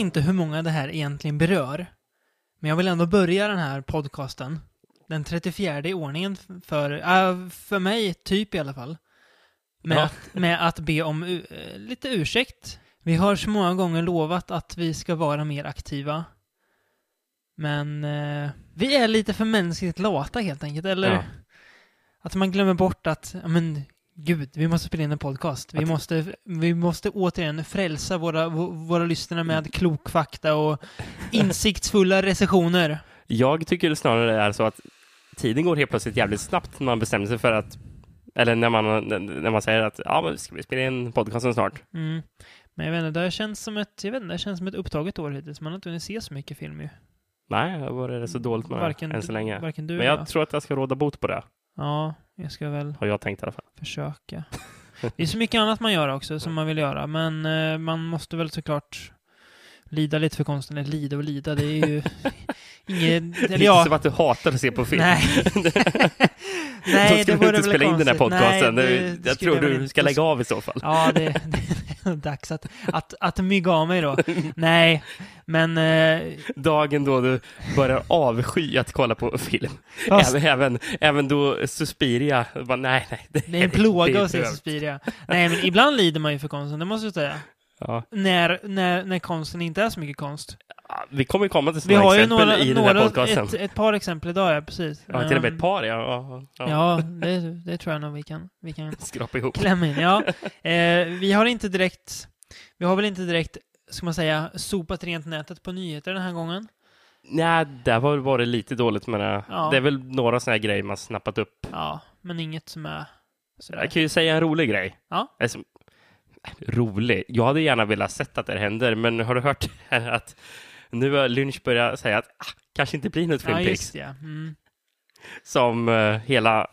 inte hur många det här egentligen berör. Men jag vill ändå börja den här podcasten. Den 34 i ordningen för, äh, för mig, typ i alla fall. Med, Ja. att, med att be om u- eh, lite ursäkt. Vi har så många gånger lovat att vi ska vara mer aktiva. Men eh, vi är lite för mänskligt lata helt enkelt. Eller Ja. att man glömmer bort att, men gud, vi måste spela in en podcast. Vi, måste, vi måste återigen frälsa våra, vå- våra lyssnare med klok fakta och insiktsfulla recensioner. Jag tycker det snarare är så att tiden går helt plötsligt jävligt snabbt när man bestämmer sig för att eller när man, när man säger att ja, men ska vi spela in podcasten snart? Mm. Men jag vet inte, det här känns som ett, jag vet inte, det känns som ett upptaget år hittills. Man har inte hunnit se så mycket film ju. Nej, det har varit så dåligt med Varken, det än så länge. varken du Men eller jag tror att jag ska råda bot på det, Ja, jag ska väl har jag tänkt i alla fall. försöka. Det är så mycket annat man gör också som man vill göra, men eh, man måste väl såklart lida lite för konsten. Eller lida och lida, det är ju inget... Det är ja, inte som att du hatar att se på film. Nej. Då Nej, ska det du vore inte väl spela in den här podcasten. Nej, Det- det- det jag skulle tror väl du inte- ska lägga av i så fall. Ja, det, det är dags att, att, att mygga av mig då. Nej, men... Eh, Dagen då du börjar avsky att kolla på film. fast Även, även, även då Suspiria, bara, nej, nej. det är en plåga att se. Suspiria. Nej, men ibland lider man ju för konsten, det måste jag säga. Ja. När, när, när konsten inte är så mycket konst. Vi kommer komma till sådana ju exempel några, i den här podcasten. ett, ett par exempel idag, ja, precis. Ja, till och med Ehm, ett par, ja. ja, ja. Ja, det, det tror jag nog vi kan, vi kan Skrapa ihop. klämma in. Ja. Eh, vi har inte direkt, vi har väl inte direkt, ska man säga, sopat rent nätet på nyheter den här gången. Nej, där var var det lite dåligt med det. Ja. Det är väl några sådana här grejer man snappat upp. Ja, men inget som är sådär. Jag kan ju säga en rolig grej. Ja. Rolig? Jag hade gärna velat sett att det händer, men har du hört att nu har Lynch börjat säga att ah, kanske inte blir något Twin Ja, Peaks ja. Mm. som eh, hela,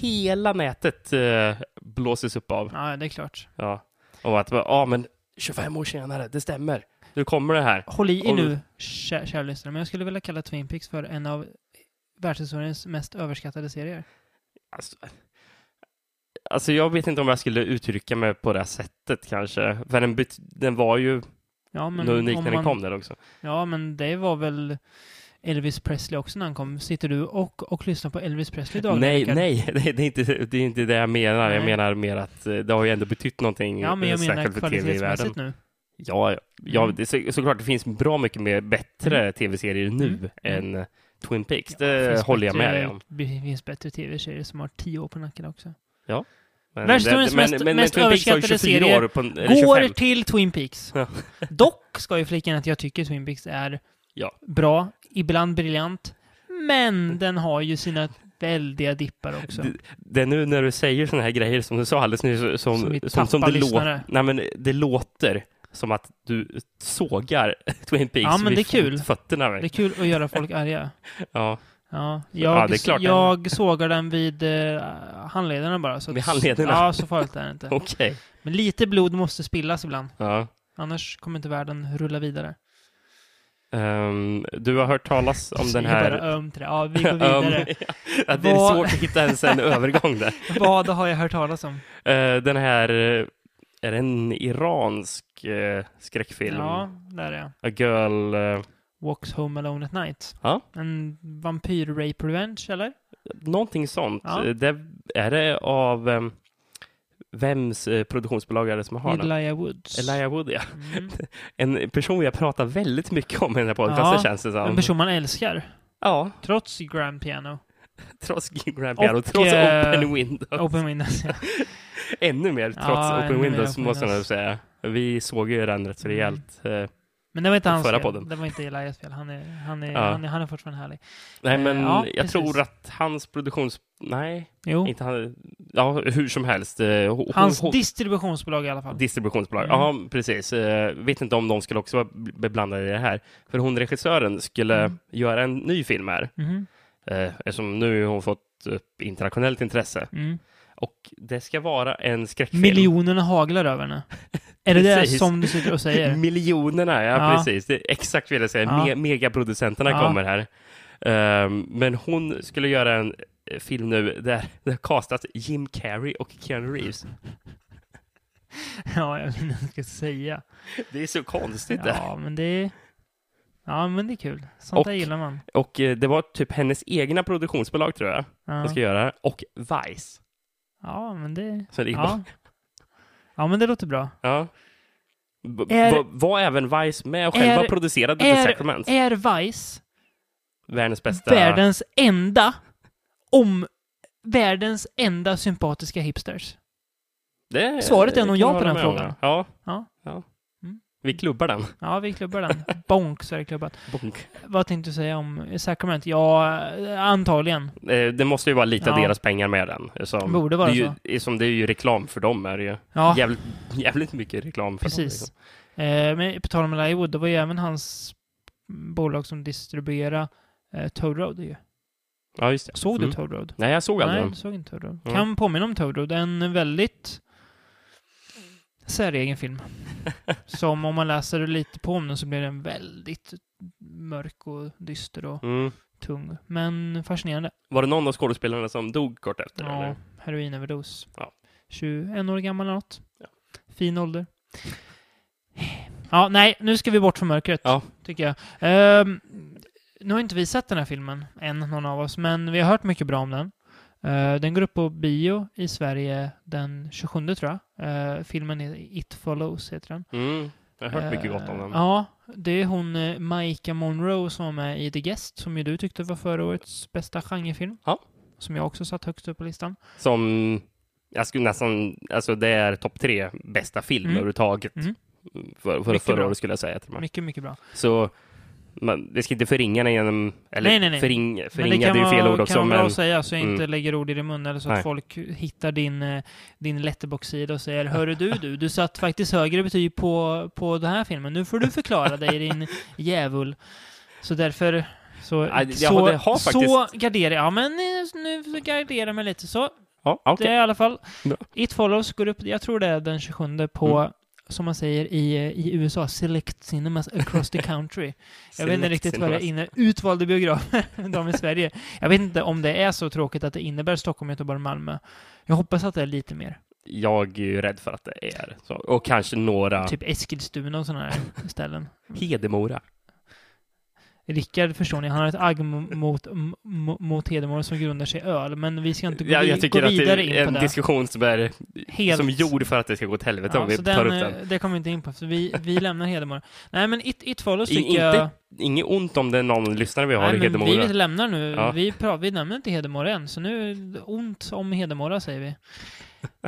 hela nätet uh, blåses upp av. Ja, det är klart. Ja. Och att, ja ah, men 25 år senare, det stämmer. Nu kommer det här. Håll i er nu, kä- kära lyssnare, men jag skulle vilja kalla Twin Peaks för en av världshistoriens mest överskattade serier. Alltså, alltså jag vet inte om jag skulle uttrycka mig på det sättet kanske. För den, den var ju Ja, men unik när den man- kom där också. Ja, men det var väl Elvis Presley också när han kom. Sitter du och, och lyssnar på Elvis Presley idag? nej, nej, det, det, är inte, det är inte det jag menar. Jag Nej. menar mer att eh, det har ju ändå betytt någonting, Ja, men jag menar kvalitetsmässigt nu. Ja, ja, Mm. det, så, såklart det finns bra mycket mer bättre tv-serier nu Mm. än eh, Twin Peaks. Ja, det håller jag med dig om. Det finns bättre tv-serier som har tio år på nacken också. Men, Världshistoriens det- men, mest- men, mest Twin överskattade 24 serie år på, Går 25. till Twin Peaks. Ja. Dock ska ju flika in att jag tycker Twin Peaks är Ja. bra, ibland briljant, men den har ju sina väldiga dippar också. Det, det är nu när du säger sådana här grejer som du sa alldeles nyss, som, Som som, som, det, lå- lyssnare. Nej, men det låter som att du sågar Twin Peaks Ja, men det är kul. fötterna. Det är kul att göra folk arga. Ja, Ja, Ja, jag, det är klart. jag sågar den vid uh, handlederna bara. Så att- Vid handlederna? Ja, så farligt är det inte. okej. Men lite blod måste spillas ibland. Ja. Annars kommer inte världen rulla vidare. Ehm, du har hört talas om den Jag är här... bara öm till det. Ja, vi går vidare. Um, ja, det är Vad- svårt att hitta ens en övergång där. Vad har jag hört talas om? Eh, den här, eh, är det en iransk eh, skräckfilm? Ja, där är jag. A Girl... eh, Walks Home Alone at Night. Ja. En vampyr-rape revenge, eller? någonting sånt. Ja. Eh, Det, är det av... ehm, vems eh, produktionsbolag är det som har den? Elijah Woods. Elijah Wood, ja. Mm. En person jag pratar väldigt mycket om i den här podcasten, Ja, känns det som. En person man älskar. Ja, Trots Grand Piano. trots Grand Piano, Och, trots eh, Open Windows. Open Windows, ja. Ännu mer, trots Ja, Open mer Windows, Open måste jag nog säga. Vi såg ju den rätt så Mm. rejält. Eh, Men det var inte hans Förra fel. podden. Det var inte Elias fel. Han är, han är, Ja. han är, han är fortfarande härlig. Nej, Eh, men ja, jag precis. tror att hans produktions... Nej, Jo. inte han... Ja, hur som helst. eh, ho- Hans ho- ho- distributionsbolag i alla fall. distributionsbolag. Mm. Ja, precis. Eh, vet inte om de skulle också vara beblandade i det här. För hon regissören skulle Mm. göra en ny film här. Eh, eftersom nu har hon fått upp internationellt intresse. Mm. Och det ska vara en skräckfilm. Miljonerna haglar över henne. Är det det som du sitter och säger? Miljonerna, ja, Ja. precis. Det är exakt vad jag säger. Ja. Me- megaproducenterna Ja. kommer här. Ehm, men hon skulle göra en eh, film nu där det har castats Jim Carrey och Keanu Reeves. Ja, jag vet inte vad jag ska säga. Det är så konstigt det. Ja, men det är... Ja, men det är kul. Sånt Och- där gillar man. Och eh, det var typ hennes egna produktionsbolag tror jag, Ja, som ska göra. Och Vice. Ja men det... Så det är Ja. ja, men det låter bra. ja. B- Är- var- även Vice med och själva Är- producerade The Är, Sacraments? är Vice Världens bästa... världens enda om världens enda sympatiska hipsters? Det, Svaret är nog ja jag på den frågan. Ja. Ja. ja. Vi klubbar den. Ja, vi klubbar den. Bonk så är det klubbat. Bonk. Vad tänkte du säga om Sacrament? Ja, antagligen. Eh, Det måste ju vara lite Ja. deras pengar med den. Som, Borde vara det ju, Som det är ju reklam för dem är det ju. Ja, Jävligt, jävligt mycket reklam för dem. precis. Liksom. Eh, men på tal om Lywood, det var ju även hans bolag som distribuerade eh, Toad Road ju. Ja, just det. Såg du Mm. Toad Road? Nej, jag såg aldrig Nej, du såg inte Toad Road. Mm. Kan påminna om Toad Road. En väldigt säregen film. som om man läser lite på om den så blir den väldigt mörk och dyster och Mm. tung. Men fascinerande. Var det någon av skådespelarna som dog kort efter? Ja, Eller? heroinöverdos. Ja. 21 år gammal eller något. Ja. Fin ålder. Ja, nej, nu ska vi bort från mörkret. Ja. Tycker jag. Ehm, nu har inte vi sett den här filmen än, någon av oss, men vi har hört mycket bra om den. Eh, den går upp på bio i Sverige den 27 tror jag. Eh, filmen är It Follows, heter den. Mm. Jag har hört mycket gott om Eh, den. Ja, det är hon Maika Monroe som var med i The Guest, som ju du tyckte var förra årets bästa genrefilm. Ja. Som jag också satt högst upp på listan. Som, jag skulle nästan, alltså det är topp tre bästa film Mm. överhuvudtaget. Mm. För, för förra året skulle jag säga. Mycket, mycket bra. Så man, vi ska inte förringa den genom, eller Nej, nej, nej. Förring, Men förringa, det kan det är ju fel vara, ord också. kan vara bra Men att säga så jag inte Mm. lägger ord i din mun eller så att Nej. folk hittar din, eh, din letterbox-sida och säger Hörru du, du, du satt faktiskt högre betyg på, på den här filmen. Nu får du förklara dig din djävul. Så därför så, jag så, har- det har så faktiskt- garderar jag. Ja, men nu garderar jag mig lite. Så ja, okej. det är i alla fall Bra. It Follows går upp, jag tror det är den 27 på Mm. Som man säger i, i USA, Select Cinemas across the country. Jag vet inte riktigt vad det innebär. Utvalda biografer, de i Sverige. Jag vet inte om det är så tråkigt att det innebär Stockholm, Göteborg, Malmö. Jag hoppas att det är lite mer. Jag är ju rädd för att det är så. Och kanske några Typ Eskilstuna och sådana här ställen. Hedemora. Rickard, förstår ni, han har ett agg mo- mot, mot Hedemora som grundar sig i öl, men vi ska inte gå, Ja, jag tycker gå vidare är in på en det. diskussion som är Helt- som gjord för att det ska gå åt helvete Ja, om vi tar den, upp eh, den. Det kommer vi inte in på, så vi, vi lämnar Hedemora. Nej, men It, it Follows tycker inte jag... Inget ont om det är någon lyssnare vi har Nej, i Hedemora. vi lämnar nu. Ja. Vi, vi nämner inte Hedemora än, så nu är ont om Hedemora, säger vi.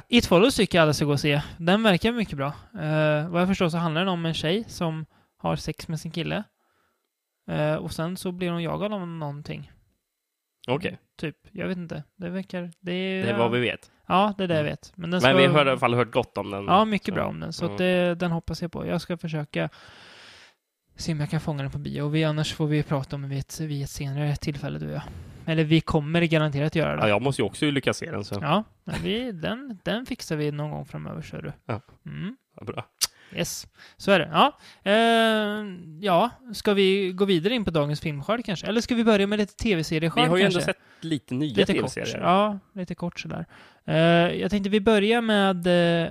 It Follows tycker jag alla ska gå och se. Den verkar mycket bra. Uh, vad jag förstår så handlar den om en tjej som har sex med sin kille. Eh, och sen så blir hon jagad av någonting. Okej, Typ, jag vet inte. Det verkar... Det är, det är vad vi vet. Ja, det är det jag Mm. vet. Men, den ska, Men vi har i alla fall hört gott om den. Ja, mycket Så, bra om den. Så att det, den hoppas jag på. Jag ska försöka se om jag kan fånga den på bio. Och vi, annars får vi prata om det vid ett, vid ett senare tillfälle, du och jag. Eller vi kommer garanterat göra det. Ja, jag måste ju också lyckas se den så. Ja, vi, den, den fixar vi någon gång framöver, ser du. Ja. Mm, Ja, bra. Yes, så är det. Ja, eh, ja, ska vi gå vidare in på dagens filmskörd kanske? Eller ska vi börja med lite tv-serieskörd Vi har ju kanske? ändå sett lite nya tv-serier. Ja, lite kort sådär. Eh, jag tänkte vi börjar med eh,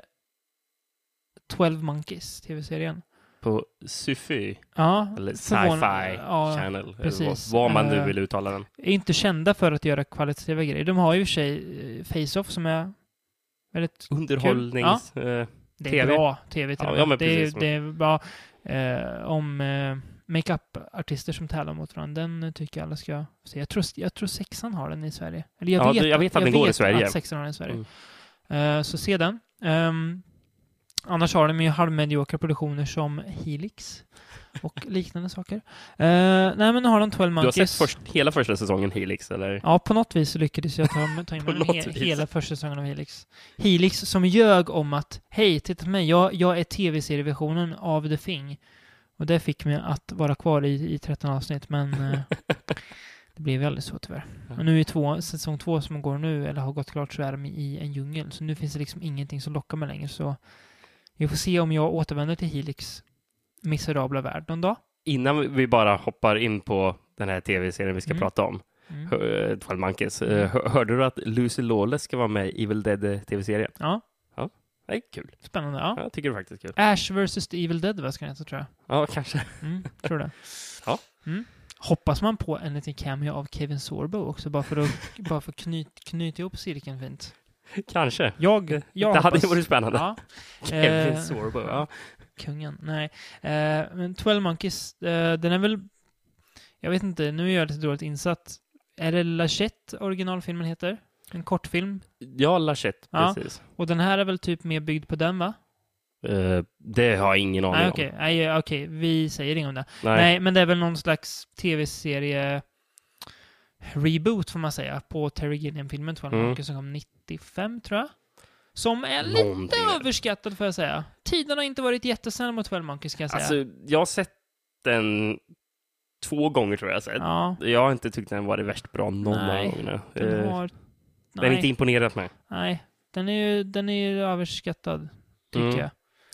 12 Monkeys, tv-serien. På Syfy, Ja, eller Sci-Fi ja, Channel, precis. vad man nu Eh, vill uttala den. är inte kända för att göra kvalitativa grejer. De har ju i och för sig eh, Face-Off som är väldigt Underhållnings... eh, Det är TV. bra tv till Ja, ja, men det, är, det är bra eh, om eh, makeup-artister som tävlar mot varandra. Den tycker jag alla ska se. Jag tror, jag tror sexan har den i Sverige. Eller jag Ja, vet, jag vet att den går i Sverige. att sexan har den i Sverige. Mm. Eh, så se den. Ehm, annars har de ju halvmediokra produktioner som Helix och liknande saker. Uh, nej, men nu har de 12 Du har Monkeys. sett först, hela första säsongen Helix, eller? Ja, på något vis lyckades jag ta, ta in mig he, hela första säsongen av Helix. Helix som ljög om att hej, titta på mig, jag, jag är tv-serieversionen av The Thing. Och det fick mig att vara kvar i, i 13 avsnitt, men eh, det blev ju aldrig så tyvärr. Och nu är två, säsong två som går nu, eller har gått klart, så är de i en djungel. Så nu finns det liksom ingenting som lockar mig längre. Så vi får se om jag återvänder till Helix miserabla värld någon dag. Innan vi bara hoppar in på den här tv-serien vi ska Mm. prata om, Mm. mm. 12 Monkeys, eh, hör- hörde du att Lucy Lawless ska vara med i Evil Dead eh, tv-serien? Ja, Det är kul. Spännande, ja. Jag tycker det är faktiskt kul. Ash vs. The Evil Dead, vad ska den heta, tror jag. Ja, kanske. Mm, tror det. Ja. Mm. Hoppas man på en liten cameo av Kevin Sorbo också, bara för att, bara för att knyt, knyta ihop cirkeln fint. Kanske. Jag, jag det hade hoppas... ju varit spännande. Ja. Kevin Eh, Sorbo, ja. Kungen, nej. Eh, men 12 Monkeys, eh, den är väl... Jag vet inte, nu är jag lite dåligt insatt. Är det Lachette originalfilmen heter? En kortfilm. Ja, Lachette, Ja. precis. Och den här är väl typ mer byggd på den, va? Eh, det har jag ingen aning Nej, om. okej. Nej, okej. Vi säger inget om det. Nej. Nej. men det är väl någon slags tv-serie reboot, får man säga, på Terry Gilliam-filmen 12 Mm. Monkeys som kom 95, tror jag. Som är lite Någonting. överskattad, får jag säga. Tiden har inte varit jättesnäll mot 12 Monkeys, ska jag säga. Alltså, jag har sett den två gånger tror jag. jag. sett. ja, Jag har inte tyckt den varit värst bra någon av Nej, gångerna. den Eh, har... Den har inte imponerat mig. nej. Den är ju den är ju överskattad, tycker Mm. jag.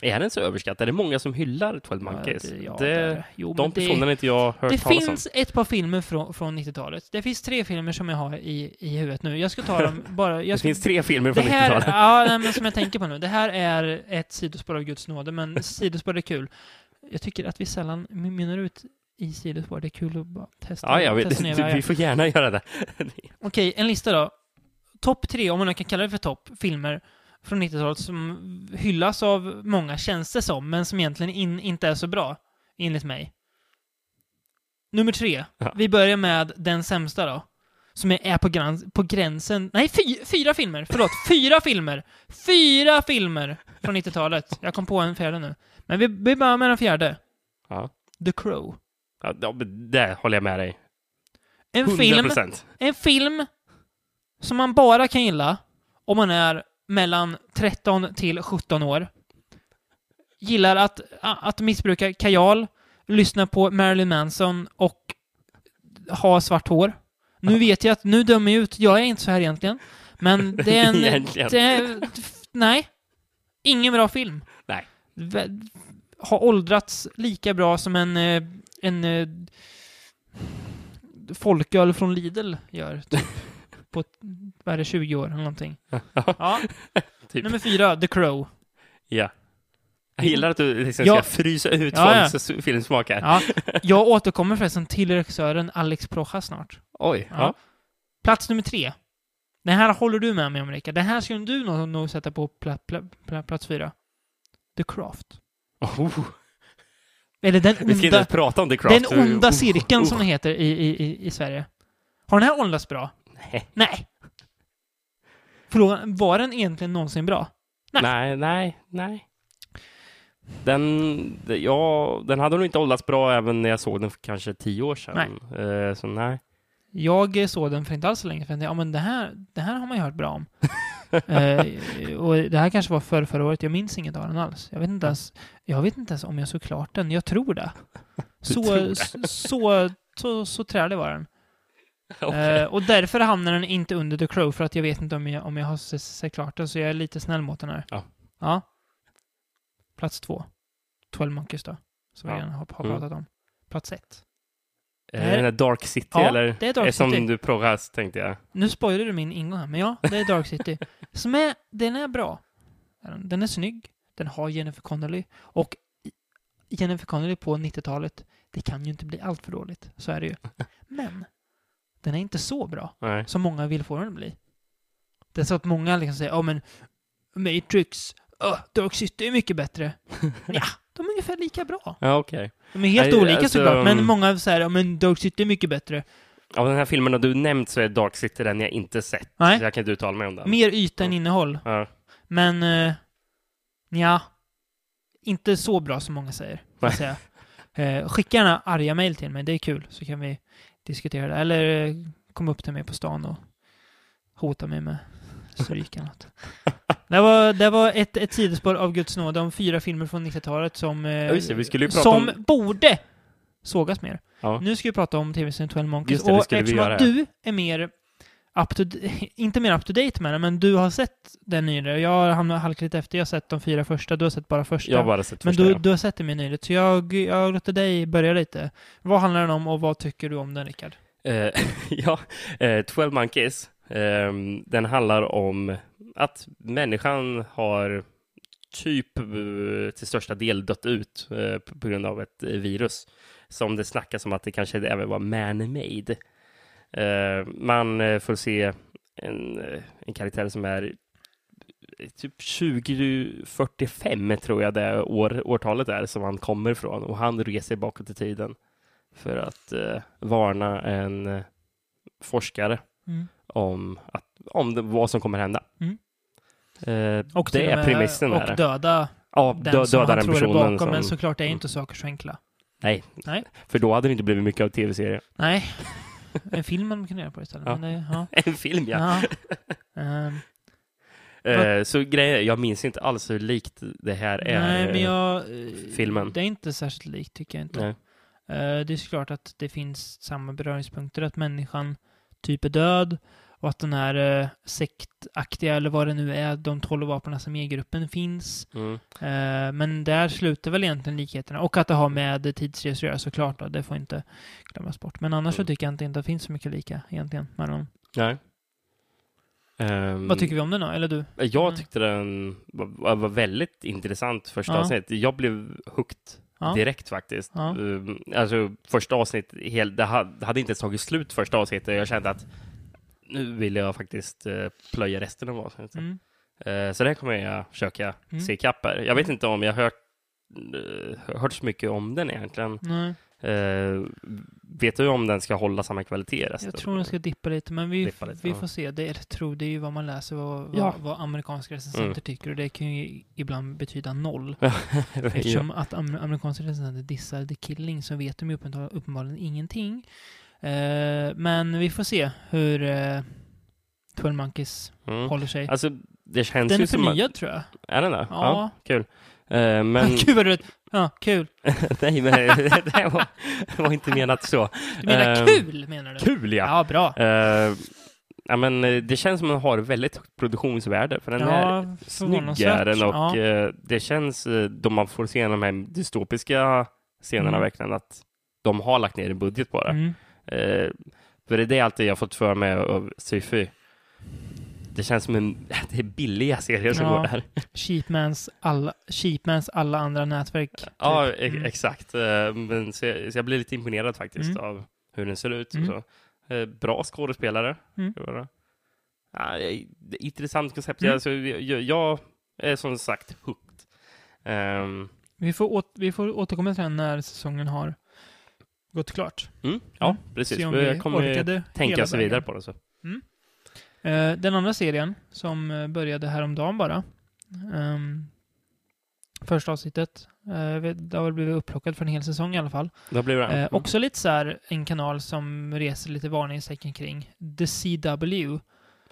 Är den så överskattad? Det är många som hyllar 12 Monkeys. Ja, det, ja, det, det det. Jo, de det- personerna har inte jag hört Det talas finns ett par filmer från, från 90-talet. Det finns tre filmer som jag har i, i huvudet nu. Jag ska ta dem bara... Jag Det ska, finns tre filmer det från här, 90-talet. ja, nej, men som jag tänker på nu. Det här är ett sidospår av Guds nåde, men sidospår är kul. Jag tycker att vi sällan mynnar ut i sidospår. Det är kul att bara testa. Ja, jag vet. Du, vi får gärna göra det. Okej, en lista då. Topp tre, om man kan kalla det för topp, filmer från 90-talet som hyllas av många, känns det som, men som egentligen in, inte är så bra, enligt mig. Nummer tre. Ja. Vi börjar med den sämsta då. Som är, på, grans, på gränsen... Nej, fy, fyra filmer! Förlåt, fyra filmer! Fyra filmer från 90-talet. Jag kom på en fjärde nu. Men vi, vi börjar med den fjärde. Ja. The Crow. Ja, det håller jag med dig. En 100 film procent. En film som man bara kan gilla om man är mellan 13 till 17 år. Gillar att, att missbruka kajal, lyssna på Marilyn Manson och ha svart hår. Nu vet jag att, nu dömer jag ut, jag är inte så här egentligen. Men det är en... Det är, nej. Ingen bra film. Nej. Har åldrats lika bra som en, eh, en eh, folköl från Lidl gör. Typ. På, vad är det, 20 år eller någonting. Ja. Typ. Nummer fyra, The Crow. Ja. Jag gillar att du liksom Ja. ska frysa ut Ja, ja. folks filmsmak här. Ja. Jag återkommer förresten till regissören Alex Procha snart. Oj. Ja. Ja. Plats nummer tre. Den här håller du med mig om, Rickard. Den här skulle du nog, nog sätta på pla, pla, pla, plats fyra. The Craft. Oh. Eller den Vi ska inte onda, prata om The Craft. den onda Oh, cirkeln oh. som den heter i, i, i, i Sverige. Har den här åldrats bra? Nej. Nej. Frågan, var den egentligen någonsin bra? Nej. Nej, nej, nej. Den, ja, den hade nog inte åldrats bra även när jag såg den för kanske tio år sedan. Eh, så nej. Jag såg den för inte alls så länge sedan. Ja, men det här, det här har man ju hört bra om. eh, och det här kanske var för förra året. Jag minns inget av den alls. Jag vet inte ens, jag vet inte ens om jag såg klart den. Jag tror det. Så, tror det? så, så, så, så trälig var den. Okej. Eh, och därför hamnar den inte under The Crow, för att jag vet inte om jag, om jag har sett, klart den, så jag är lite snäll mot den här. Ja. Ja. Plats två. 12 Monkeys då, som Ja. redan har, har Mm. pratat om. Plats ett. Är det den där Dark City Ja, eller? det är Dark Eh, Som City. du progas tänkte jag. Nu spoilar du min ingång här, men ja, det är Dark City. Som är, den är bra. Den är snygg, den har Jennifer Connelly, och Jennifer Connelly på 90-talet, det kan ju inte bli allt för dåligt. Så är det ju. Men, den är inte så bra. Nej. som många vill få den att bli. Det är så att många liksom säger, ja men Matrix, uh, Dark City är mycket bättre. ja, de är ungefär lika bra. Ja, okej. De är helt Nej, olika alltså, såklart, men um, många säger, ja men Dark City är mycket bättre. Av den här filmen du nämnt så är Dark City den jag inte sett. Nej. Så jag kan inte uttala mig om den. Mer yta än innehåll. Ja. Men, uh, ja, inte så bra som många säger. säga. Eh, skicka gärna arga mejl till mig, det är kul, så kan vi diskutera det. Eller uh, kom upp till mig på stan och hota mig med stryk eller något. Det var, det var ett, ett sidospår av Guds nåde om fyra filmer från 90-talet som, eh, Ja, det, prata som om- borde sågas mer. Ja. Nu ska vi prata om tv-serien 12 Monkeys. Det, och eftersom att du är mer up to, inte mer up to date med den, men du har sett den nyare. Jag har halkat lite efter. Jag har sett de fyra första, du har sett bara första. Jag har bara sett men första. du, ja. du har sett den mer nyligt, så jag, jag låter dig börja lite. Vad handlar den om och vad tycker du om den, Rickard? Eh, ja, eh, 12 Monkeys. ehm, den handlar om att människan har typ eh, till största del dött ut på grund av ett virus. Som det snackas om att det kanske även var man-made. Eh, man eh, får se en, eh, en karaktär som är typ 2045 tror jag det år, årtalet är som han kommer ifrån och han reser bakåt i tiden för att eh, varna en forskare Mm. om, att, om det, vad som kommer hända. Mm. Eh, Och det är premissen Och här. döda Ja, den dö, som döda han tror är bakom. som, Men såklart är inte saker så enkla. Nej, Nej. för då hade det inte blivit mycket av tv-serier. Nej. En film man kunde göra på istället. Ja. Men det, ja. En film, ja. ja. Ehm, Eh, så grejer, jag minns inte alls hur likt det här är. nej, men eh, jag... filmen. Det är inte särskilt likt, tycker jag inte. nej. Eh, det är såklart att det finns samma beröringspunkter, att människan typ är död och att den här uh, sektaktiga, eller vad det nu är, de tolv vapnen som E-gruppen finns. Mm. Eh, men där slutar väl egentligen likheterna. Och att det har med tidsresor att göra såklart, då, det får inte glömmas bort. Men annars så Mm. tycker jag inte att det finns så mycket lika egentligen med dem. nej. Ehm, Vad tycker vi om det då? Eller du? Jag Mm. tyckte den var, var väldigt intressant första Ja. avsnittet. Jag blev hooked Ja. direkt faktiskt. Ja. Um, alltså första avsnittet, hel, det hade, hade inte ens tagit slut första avsnittet. Jag kände att nu vill jag faktiskt uh, plöja resten av avsnittet. Mm. Eh, så det kommer jag försöka Mm. se ikapp här. Jag vet inte om jag har hört, eh, hört så mycket om den egentligen. Nej, Eh, vet du om den ska hålla samma kvalitet resten? jag tror den ska dippa lite, men vi, lite, vi ja. får se. Det, eller tror, det är ju vad man läser, vad, Ja. vad, vad amerikanska recensenter Mm. tycker, och det kan ju ibland betyda noll. ja. Eftersom att am- amerikanska recensenter dissar The Killing så vet de ju uppenbar- uppenbarligen ingenting. Eh, men vi får se hur uh, 12 Monkeys mm. håller sig. Alltså, det känns Den ju är förnyad tror jag. Är den det? Ja. kul. Eh, men... Gud vad du Ja, kul. Nej, men det var, var inte menat så. Du menar Ehm, kul menar du? Kul, ja! Ja, bra. Eh, ja, men eh, det känns som att den har väldigt högt produktionsvärde, för den är Ja, är den och Ja. eh, det känns, eh, då man får se de här dystopiska scenerna Mm. verkligen, att de har lagt ner en budget på det. Mm. Eh, för det är det alltid jag fått för mig av sci-fi. Det känns som en, det är billiga serier som Ja. går där. Cheapmans alla, Cheapmans alla andra nätverk. typ. Ja, e- Mm. exakt. Eh, Men så jag, så jag blir lite imponerad faktiskt Mm. av hur den ser ut. Mm. Så. Eh, Bra skådespelare. Mm. Ja, intressant koncept. Mm. Alltså, jag, jag är som sagt hooked. Ehm, Vi, får åt, vi får återkomma till den när säsongen har gått klart. mm, ja, Mm. precis. Se om Jag vi kommer orkade tänka sig vidare på det. Så. Eh, den andra serien som eh, började häromdagen bara. Um, första avsnittet. Uh, jag vet, det har väl blivit upplockad för en hel säsong i alla fall. Då blir det Eh, också lite så här en kanal som reser lite varningstecken kring. The CW.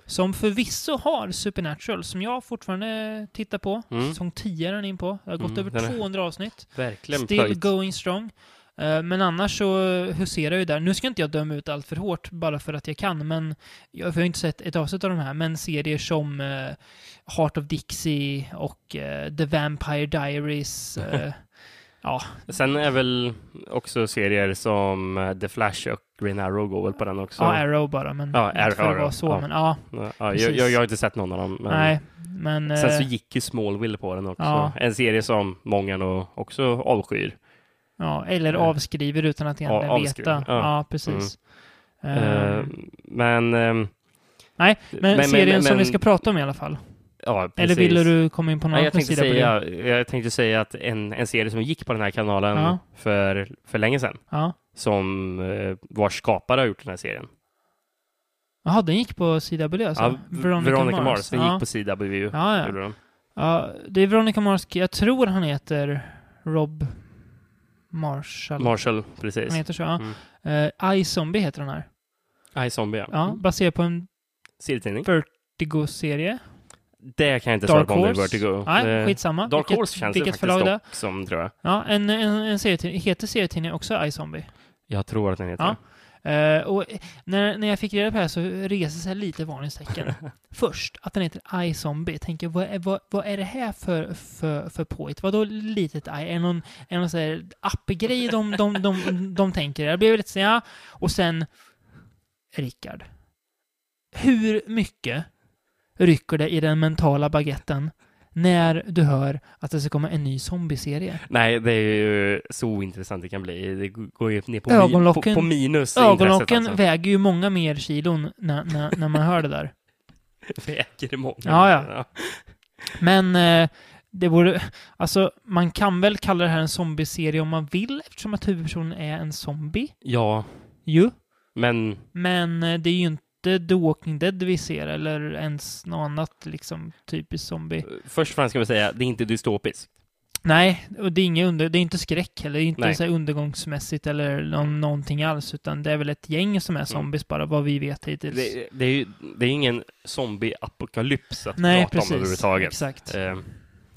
Som förvisso har Supernatural, som jag fortfarande tittar på. Mm. Säsong 10 är den in på. Det har gått Mm, över den är- 200 avsnitt. Verkligen Still plöjt. going strong. Eh, Men annars så huserar ju där. Nu ska inte jag döma ut allt för hårt bara för att jag kan, men jag, har inte sett ett avsnitt av de här, men serier som eh, Heart of Dixie och eh, The Vampire Diaries. ja, Sen är väl också serier som The Flash och Green Arrow går väl på den också. ja, Arrow bara, men Ja, inte för att vara så, ja. men ja. Ja, jag, jag, har inte sett någon av dem. Men Nej, men... Sen så gick ju Smallville på den också. Ja. En serie som många nog också avskyr. Ja, eller eh, avskriver utan att egentligen avskriver, veta. ja. Ja, precis. Eh, Eh, men... ehm, nej, men, serien som men- vi ska prata om i alla fall. Ja, Eller precis. ville du komma in på någon annan sida på det? säga, jag tänkte säga att en, en serie som gick på den här kanalen Ja. för, för länge sedan, Ja. som eh, vars skapare har gjort den här serien. Jaha, den gick på CW alltså? ja, Veronica, Mars. Den ja. gick på CW. Ja, ja. ja, det är Veronica Mars. Jag tror han heter Rob Marshall. Marshall, precis. han heter så, ja. Mm. Uh, iZombie heter den här. iZombie, ja. Ja, Mm. baserad på en Serietidning. Vertigo-serie. Det kan jag inte Dark svara på om det är. Vertigo. Nej, Det- skitsamma. Dark vilket, Horse känns vilket faktiskt det är. dock som, tror jag. Ja, en, en, en serietidning, heter serietidningen också iZombie. Jag tror att den heter Ja. det. Eh, och när, när jag fick reda på det här så reser sig lite varningstecken. Först, att den heter iZombie. Jag tänker, vad är, vad, vad är det här för, för, för påhitt? Vadå litet i? Är det någon, är det någon sån appgrej de, de, de, de, de tänker? Jag blev lite så ja. Och sen, Rickard. Hur mycket rycker det i den mentala baguetten när du hör att det ska komma en ny zombieserie. Nej, det är ju så ointressant det kan bli. Det går ju ner på, Ögonlocken- mi- på, på minus Ögonlocken alltså. väger ju många mer kilon när, när, när man hör det där. Väger många. Ja, ja. Men eh, det vore, alltså man kan väl kalla det här en zombieserie om man vill eftersom att huvudpersonen är en zombie. Ja, Ju. men Men eh, det är ju inte The Walking Dead vi ser eller ens något annat liksom typiskt zombie. först och främst ska vi säga, det är inte dystopiskt. Nej, och det är, inget under, det är inte skräck heller. Det är inte Nej. så undergångsmässigt eller någon, någonting alls. Utan det är väl ett gäng som är zombies bara, vad vi vet hittills. Det, det är ju det är ingen zombie-apokalyps att Nej, prata precis. om överhuvudtaget. Exakt. Eh,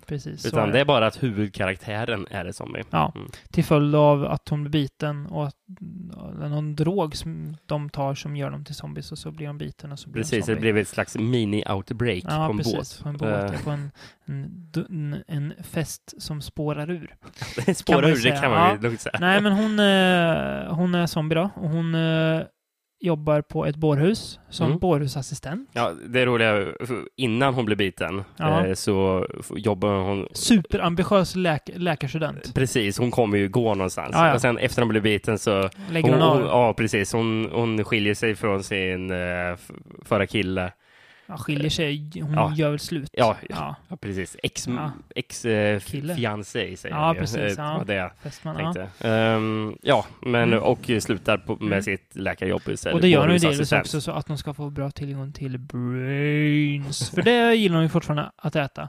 Precis. utan det är bara att huvudkaraktären är en zombie. Ja, Mm. till följd av att hon blir biten och att någon drog som de tar som gör dem till zombies och så blir de biten och så blir de Precis, det zombie. blev ett slags mini-outbreak ja, på en precis, båt. På en båt. Eh, ja, På en, en, en, fest som spårar ur. det spårar ur, det kan man ju Ja. lugnt säga. Nej, men hon, eh, hon är zombie då. Och hon eh, jobbar på ett bårhus som Mm. bårhusassistent. Ja, det är roliga, innan hon blev biten Ja. eh, så jobbar hon Superambitiös läk läkarstudent. Precis, hon kommer ju gå någonstans. Ja, ja. Och sen efter hon blev biten så... Lägger Hon, hon hon, av. ja, precis. Hon, hon skiljer sig från sin uh, förra kille. Ja, skiljer sig. Hon Ja. gör väl slut. Ja, ja. Ja, precis. Ex, Ja. ex eh, fiancé säger Ja, jag precis, Eh, ja. Det Fästman, ja. tänkte. Ehm, ja, men Mm. och slutar på, med Mm. sitt läkarjobb istället. Och det gör hon ju delvis också så att de ska få bra tillgång till brains. För det gillar hon ju fortfarande att äta.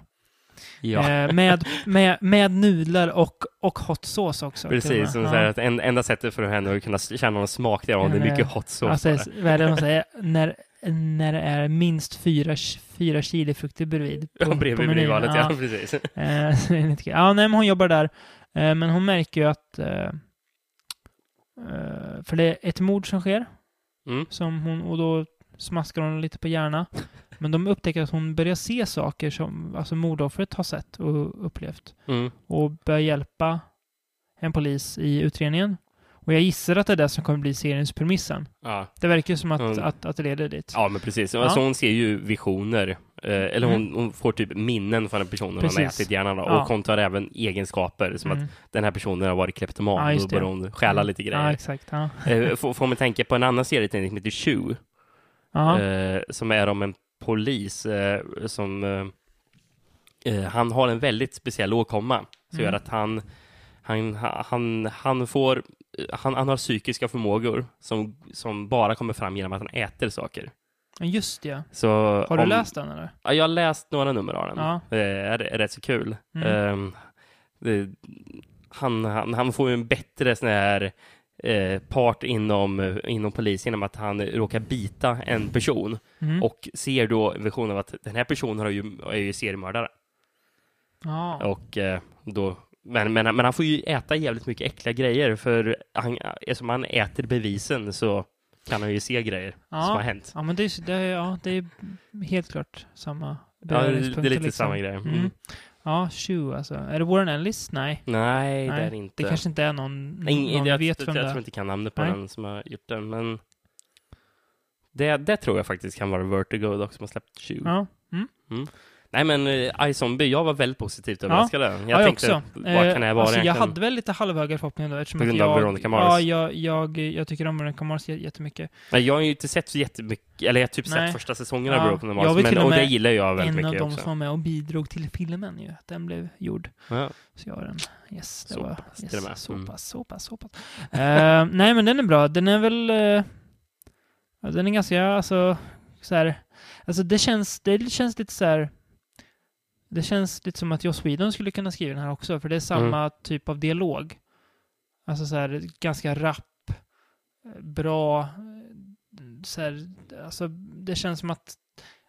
Ja, Eh, med, med, med nudlar och, och hot sauce också. precis. Som Ja. att en, enda sättet för henne att kunna känna någon smak det är om det är mycket hot sauce. Alltså, vad är det man säger? När, när det är minst fyra, fyra chilifrukter bredvid. Ja, bredvid menyn. menvalet, ja. precis. Eh, så ja, nej, men hon jobbar där. Eh, men hon märker ju att... För det är ett mord som sker. Mm. Som hon, och då smaskar hon lite på hjärna. Men de upptäcker att hon börjar se saker som alltså mordoffret har sett och upplevt. Mm. Och börjar hjälpa en polis i utredningen. Och jag gissar att det är det som kommer bli seriens premissen. Ja. Det verkar ju som att, Mm. att, att det leder dit. ja, men precis. Ja. Alltså, hon ser ju visioner. Eh, eller hon, Mm. hon får typ minnen från den personen hon har ätit hjärnan av. Ja. Och hon tar även egenskaper. Som Mm. att den här personen har varit kleptoman. Ja, då börjar hon stjäla lite Ja, grejer. exakt. Ja. Eh, får, får man tänka på en annan serietidning som heter Chew. Ja. eh, som är om en polis eh, som eh, eh, han har en väldigt speciell åkomma som Mm. gör att han han, han, han får han, han har psykiska förmågor som, som bara kommer fram genom att han äter saker. Just det. Så Har du om- läst den eller? Ja, jag har läst några nummer av den. Ja. Det är, är rätt så kul. Mm. Ehm, det, han, han, han får ju en bättre sån här eh, part inom, eh, inom polisen genom att han råkar bita en person Mm. och ser då en vision av att den här personen har ju, är ju seriemördare. ja. Och eh, då men, men, men han får ju äta jävligt mycket äckliga grejer för han, eftersom han äter bevisen så kan han ju se grejer Ja. som har hänt. Ja, men det är, det är, ja, det är helt klart samma Ja, det, är lite liksom. samma grej. Mm. Mm. Ja, Shoe alltså. Är det Warren Ellis? Nej. Nej, Nej, det är det inte. Det kanske inte är någon, Nej, någon jag, vet jag, vem jag, det tror är. inte jag kan namnet på Nej. den som har gjort den, men det, det tror jag faktiskt kan vara Vertigo dock som har släppt 20. Ja. Nej, men uh, iZombie, jag var väldigt positivt överraskad. Jag Ja, jag tänkte, också. vad Eh, kan det här vara alltså, jag hade väl lite halvhöga förhoppningar då eftersom På att grund jag... av Veronica Mars? Ja, jag, jag, jag tycker om Veronica Mars jä- jättemycket. Nej, jag har ju inte sett så jättemycket, eller jag har typ Nej. sett första säsongen Ja, av jag Mars, vill men, och och det gillar jag väldigt En av mycket de också. som var med och bidrog till filmen ju, att den blev gjord. Ja. Så jag har den. Yes, det Så var... pass, yes, med. Så Mm. pass, så pass, så pass. Eh, nej, men den är bra. Den är väl... eh, ja, den är ganska, alltså, så här... Alltså det känns, det känns lite så här... Det känns lite som att Joss Whedon skulle kunna skriva den här också, för det är samma Mm. typ av dialog. Alltså så här, ganska rapp, bra, så här, alltså det känns som att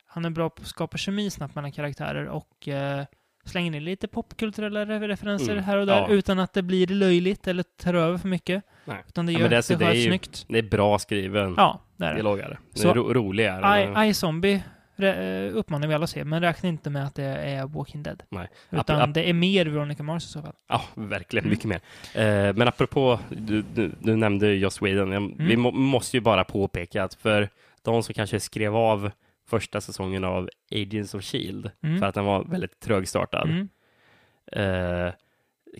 han är bra på att skapa kemi snabbt mellan karaktärer och eh, slänger in lite popkulturella re- referenser Mm, här och där ja. utan att det blir löjligt eller tar över för mycket. Nej. Utan det Ja, gör men det alltså- det det är ju- snyggt. Det är bra skriven Ja, det är det. dialog. Är det. Är ro, rolig är. I, I Zombie uppmanar vi alla att se, men räkna inte med att det är Walking Dead. Nej. Utan Ap- det är mer Veronica Mars i så fall. Ja, verkligen. Mm. Mycket mer. Eh, men apropå, du, du, du nämnde Joss Whedon. Mm. Vi må, måste ju bara påpeka att för de som kanske skrev av första säsongen av Agents of Shield Mm. för att den var väldigt trögstartad. Mm. Eh,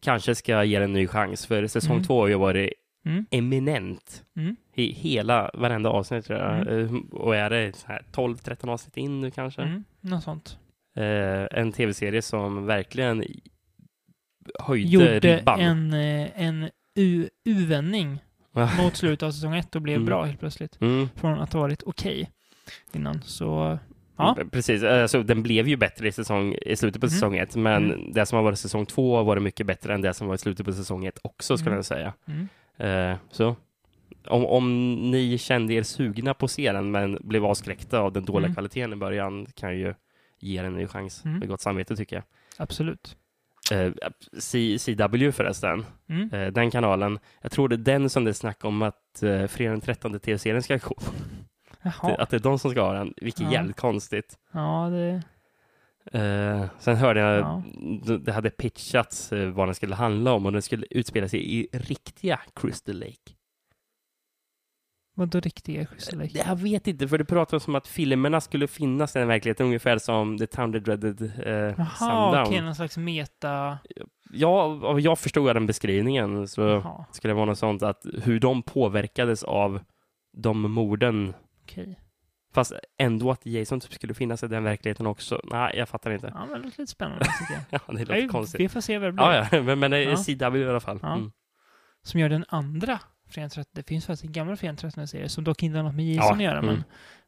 kanske ska ge den en ny chans, för säsong Mm. två har ju varit Mm. eminent. Mm. I hela, varenda avsnitt tror jag. Mm. Eh, Och är det så här 12-13 avsnitt in nu kanske? Mm. Något sånt. Eh, en tv-serie som verkligen höjde Gjorde ribban. en, eh, en U-vändning mot slutet av säsong ett och blev Mm. bra helt plötsligt. Mm. Från att ha varit okej innan. Så Ja. Precis, alltså, den blev ju bättre i, säsong, i slutet på Mhm. säsong ett, men Mm. det som har varit säsong två har varit mycket bättre än det som var i slutet på säsong ett också, skulle Mm. jag säga. mm. Eh, så om, om ni kände er sugna på serien men blev avskräckta av den dåliga Mm. kvaliteten i början kan ju ge den en ny chans Mm. med gott samvete tycker jag. absolut. Eh, C- CW förresten, Mm. eh, den kanalen, jag tror det är den som det är snack om att eh, fredag den 13 tv-serien ska gå. Jaha. Att det är de som ska ha den, vilket Ja. jävligt konstigt. Ja, det... Eh, sen hörde jag, Ja. det hade pitchats eh, vad den skulle handla om och den skulle utspela sig i riktiga Crystal Lake. Vadå riktiga Crystal Lake? Jag vet inte, för det pratades om att filmerna skulle finnas i den verkligheten, ungefär som The Town That Dreaded eh, Jaha, Sundown. okej, någon slags meta... Ja, jag förstod den beskrivningen så Jaha, skulle det vara något sånt att hur de påverkades av de morden, okej. Fast ändå att Jason typ skulle finnas i den verkligheten också. Nej, jag fattar inte. Ja, men det låter lite spännande tycker jag. Ja, det låter Nej, konstigt. Vi får se vad det blir. Ja, ja, men, men det är Ja. CW i alla fall. Ja. Mm. Som gör den andra 13. Det finns faktiskt en gammal Fredag 13 serie som dock inte har något med Jason att göra, mm. men,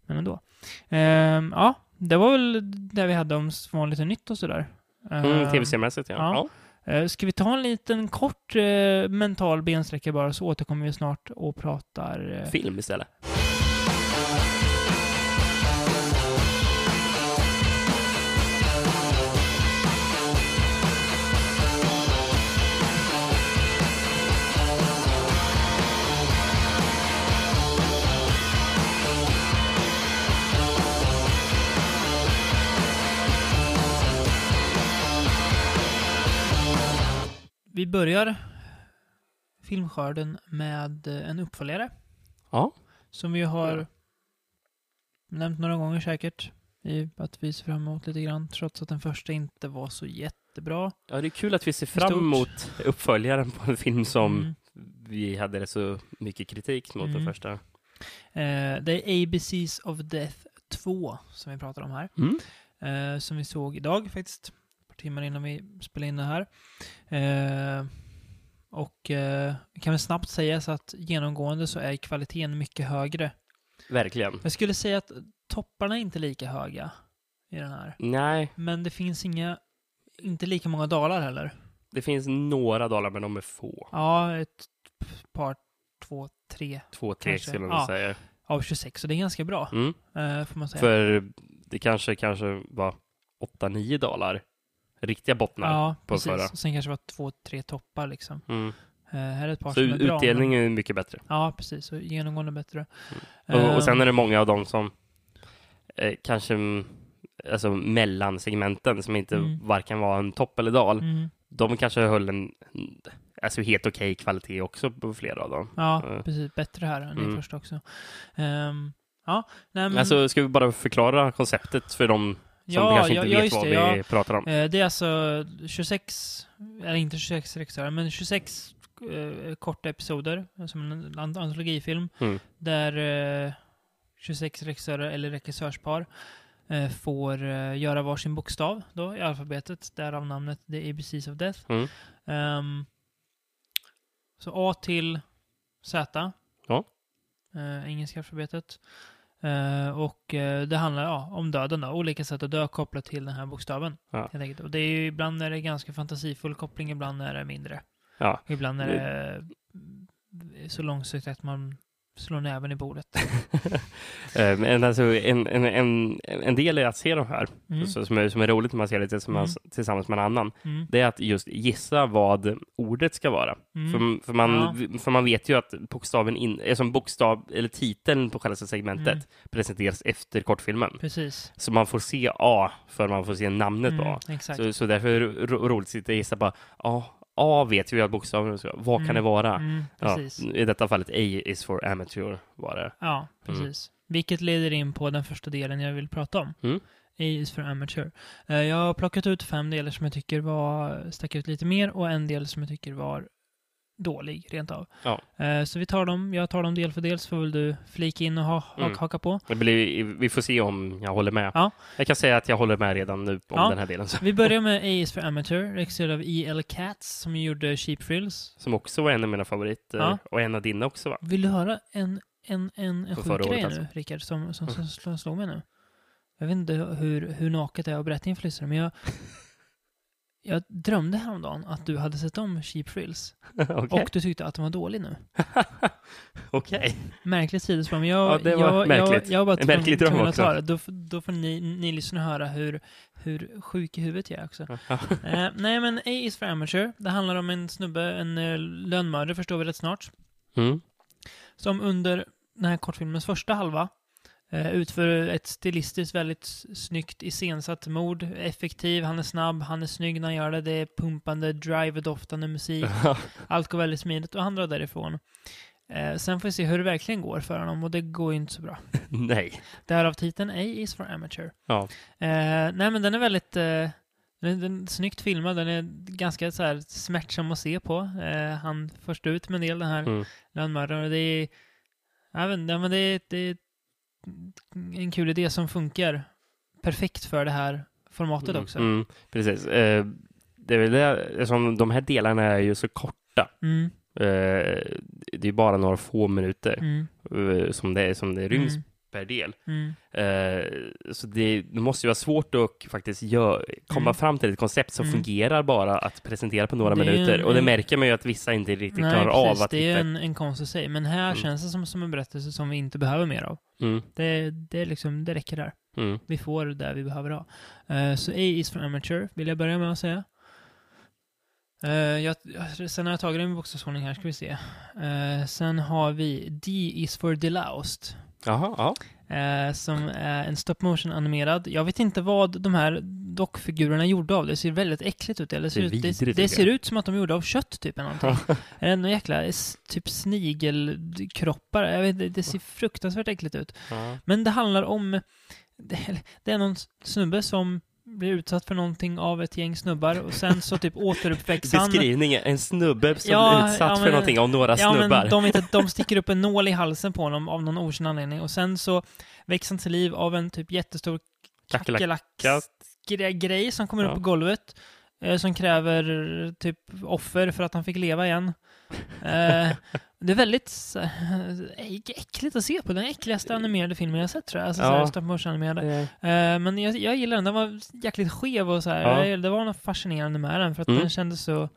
men ändå. Ehm, ja, det var väl det vi hade om vanligt och nytt och sådär. Mm, Ehm, Tv-seriemässigt, ja. ja. ja. Eh, Ska vi ta en liten kort eh, mental bensträcka bara så återkommer vi snart och pratar eh, Film istället. Vi börjar filmskörden med eh, en uppföljare Ja. som vi har nämnt några gånger säkert i att vi ser fram emot lite grann trots att den första inte var så jättebra. ja, det är kul att vi ser fram emot uppföljaren på en film som Mm. vi hade så mycket kritik mot den Mm. första. Eh, det är ABCs of Death 2 som vi pratar om här. Mm. Eh, som vi såg idag faktiskt. Timmar innan vi spelade in det här. Eh, och eh, kan väl snabbt säga så att genomgående så är kvaliteten mycket högre. Verkligen. Jag skulle säga att topparna är inte lika höga i den här. Nej, Men det finns inga, inte lika många dalar heller. det finns några dalar, men de är få. Ja, ett par, två, tre Två, tre Kanske. skulle Ja. jag säga. av 26. Så det är ganska bra, Mm. eh, får man säga. För det kanske, kanske var 8-9 dalar. Riktiga bottnar. ja, på precis. förra. Och sen kanske det var två, tre toppar liksom. Mm. Eh, här är ett par Så som är bra. utdelningen är mycket bättre. Men, ja, precis. Så genomgående bättre. Och, och sen Ehm, är det många av dem som eh, kanske mm, alltså mellansegmenten som inte Mm. varken var en topp eller dal. mm, De kanske höll en alltså helt okej kvalitet också på flera av dem. Ja, Eh. precis. Bättre här än Mm. i första också. Ehm, ja, nej men... Alltså, ska vi bara förklara konceptet för dem som ja, kanske inte ja, vet just vad det, vi ja. pratar om? Eh, Det är alltså 26, eller inte 26 regissörer, men 26 eh, korta episoder, eh, som en ant- antologifilm, Mm. där eh, 26 regissörer eller regissörspar eh, får eh, göra varsin bokstav då i alfabetet, därav namnet The ABCs of Death. Mm. Ehm, så A till Z. Ja. Uh, engelska alfabetet. Eh, och eh, det handlar ja, om döden då. Olika sätt att dö kopplat till den här bokstaven. Ja. Och det är ju, ibland är det ganska fantasifull koppling, ibland är det mindre. Ja. Ibland är det eh, så långsökt att man slår näven i bordet. Eh, Men alltså, en, en, en, en del är att se de här, Mm. så, som, är, som är roligt när man ser det tillsammans, tillsammans med en annan. Mm. Det är att just gissa vad ordet ska vara. Mm. För, för, man, Ja. för man vet ju att bokstaven in, är som bokstav, eller titeln på själva segmentet Mm. presenteras efter kortfilmen. Precis. Så man får se A för man får se namnet på Mm, A. exakt. Så, så därför är det ro, roligt att sitta och gissa på A. A vet vi att bokstaven är. Vad kan Mm, det vara? Mm, Ja. I detta fallet A is for amateur var det. Ja, precis. Vilket leder in på den första delen jag vill prata om. Mm. A is for amateur. Eh, Jag har plockat ut fem delar som jag tycker var, stack ut lite mer och en del som jag tycker var dålig, rent av. Ja. Eh, Så vi tar dem, jag tar dem del för del, så får väl du flika in och ha, Mm. haka på. Det blir, vi får se om jag håller med. Ja. Jag kan säga att jag håller med redan nu om Ja. den här delen. Så- Vi börjar med A is for amateur, regisserad av E.L. Katz, som gjorde Cheap Thrills. Som också var en av mina favoriter. Ja. Och en av dina också va? Vill du höra en, en, en, en sjuk grej året nu, alltså. Rickard, som, som, som, som slår mig nu? Jag vet inte hur, hur naket det är att berätta inför lyssnare, men jag, jag drömde häromdagen att du hade sett om Cheap Thrills Okej. och du tyckte att den var dålig nu. Okej. Märkligt sidospår, men jag, Ja, det var jag, märkligt. jag, jag var bara En märklig dröm tvungen att ta det. Då, då får ni, ni lyssna höra hur, hur sjuk i huvudet jag är också. Eh, nej, men A is for amateur. Det handlar om en snubbe, en uh, lönnmördare förstår vi rätt snart, Mm. som under den här kortfilmens första halva eh, utför ett stilistiskt väldigt snyggt iscensatt mord. Effektiv, han är snabb, han är snygg när han gör det. Det är pumpande, driver-doftande musik. Allt går väldigt smidigt och han drar därifrån. Eh, sen får vi se hur det verkligen går för honom och det går ju inte så bra. Nej. Därav titeln A is for amateur. Ja. Eh, nej men den är väldigt eh, den, den är snyggt filmad, den är ganska så här smärtsam att se på. Eh, han först ut med en del den här Mm. lönnmördaren det är, jag vet inte, men det är, det är en kul idé som funkar perfekt för det här formatet också. Mm, precis. Eh, det är väl det, som de här delarna är ju så korta. Mm, Eh, det är bara några få minuter mm, eh, som, det, som det ryms mm, per del. mm. Eh, så det, det måste ju vara svårt att faktiskt gör, komma Mm. fram till ett koncept som Mm. fungerar bara att presentera på några är minuter. en- Och det märker man ju att vissa inte riktigt Nej, klarar precis. av att det är hitta. en, en konst i sig. Men här Mm. känns det som, som en berättelse som vi inte behöver mer av. Mm, Det, det, är liksom, det räcker där. mm. Vi får det vi behöver ha. Eh, så A is for amateur, vill jag börja med att säga. Eh, jag, sen har jag tagit den i bokstavsordning här, ska vi se. Eh, sen har vi D is for deloused. Jaha, ja. Eh, som är en stop motion animerad. Jag vet inte vad de här dockfigurerna gjorde av det. Det ser väldigt äckligt ut. Eller det, ser, Det är ut, det, vidrigt, det ser ut som att de gjorde av kött typ eller någonting. Är det någon jäkla typ snigelkroppar? Jag vet inte, det ser fruktansvärt äckligt ut. Men det handlar om... Det, det är någon snubbe som blir utsatt för någonting av ett gäng snubbar och sen så typ återuppväcks han. Beskrivningen, en snubbe som Ja, blir utsatt ja, för men- någonting av några Ja, snubbar. men de, att de sticker upp en nål i halsen på honom av någon okänd anledning och sen så väcks han till liv av en typ jättestor kackerlack-grej som kommer upp på golvet. Eh, som kräver typ offer för att han fick leva igen. Eh, det är väldigt här, äckligt att se på. Den äckligaste animerade filmen jag sett tror jag. Alltså Ja. så här, stop motion animerade. Eh, men jag, jag gillar den. Den var jäkligt skev och så här. Ja. Jag- Det var något fascinerande med den för att Mm. den kändes så... Den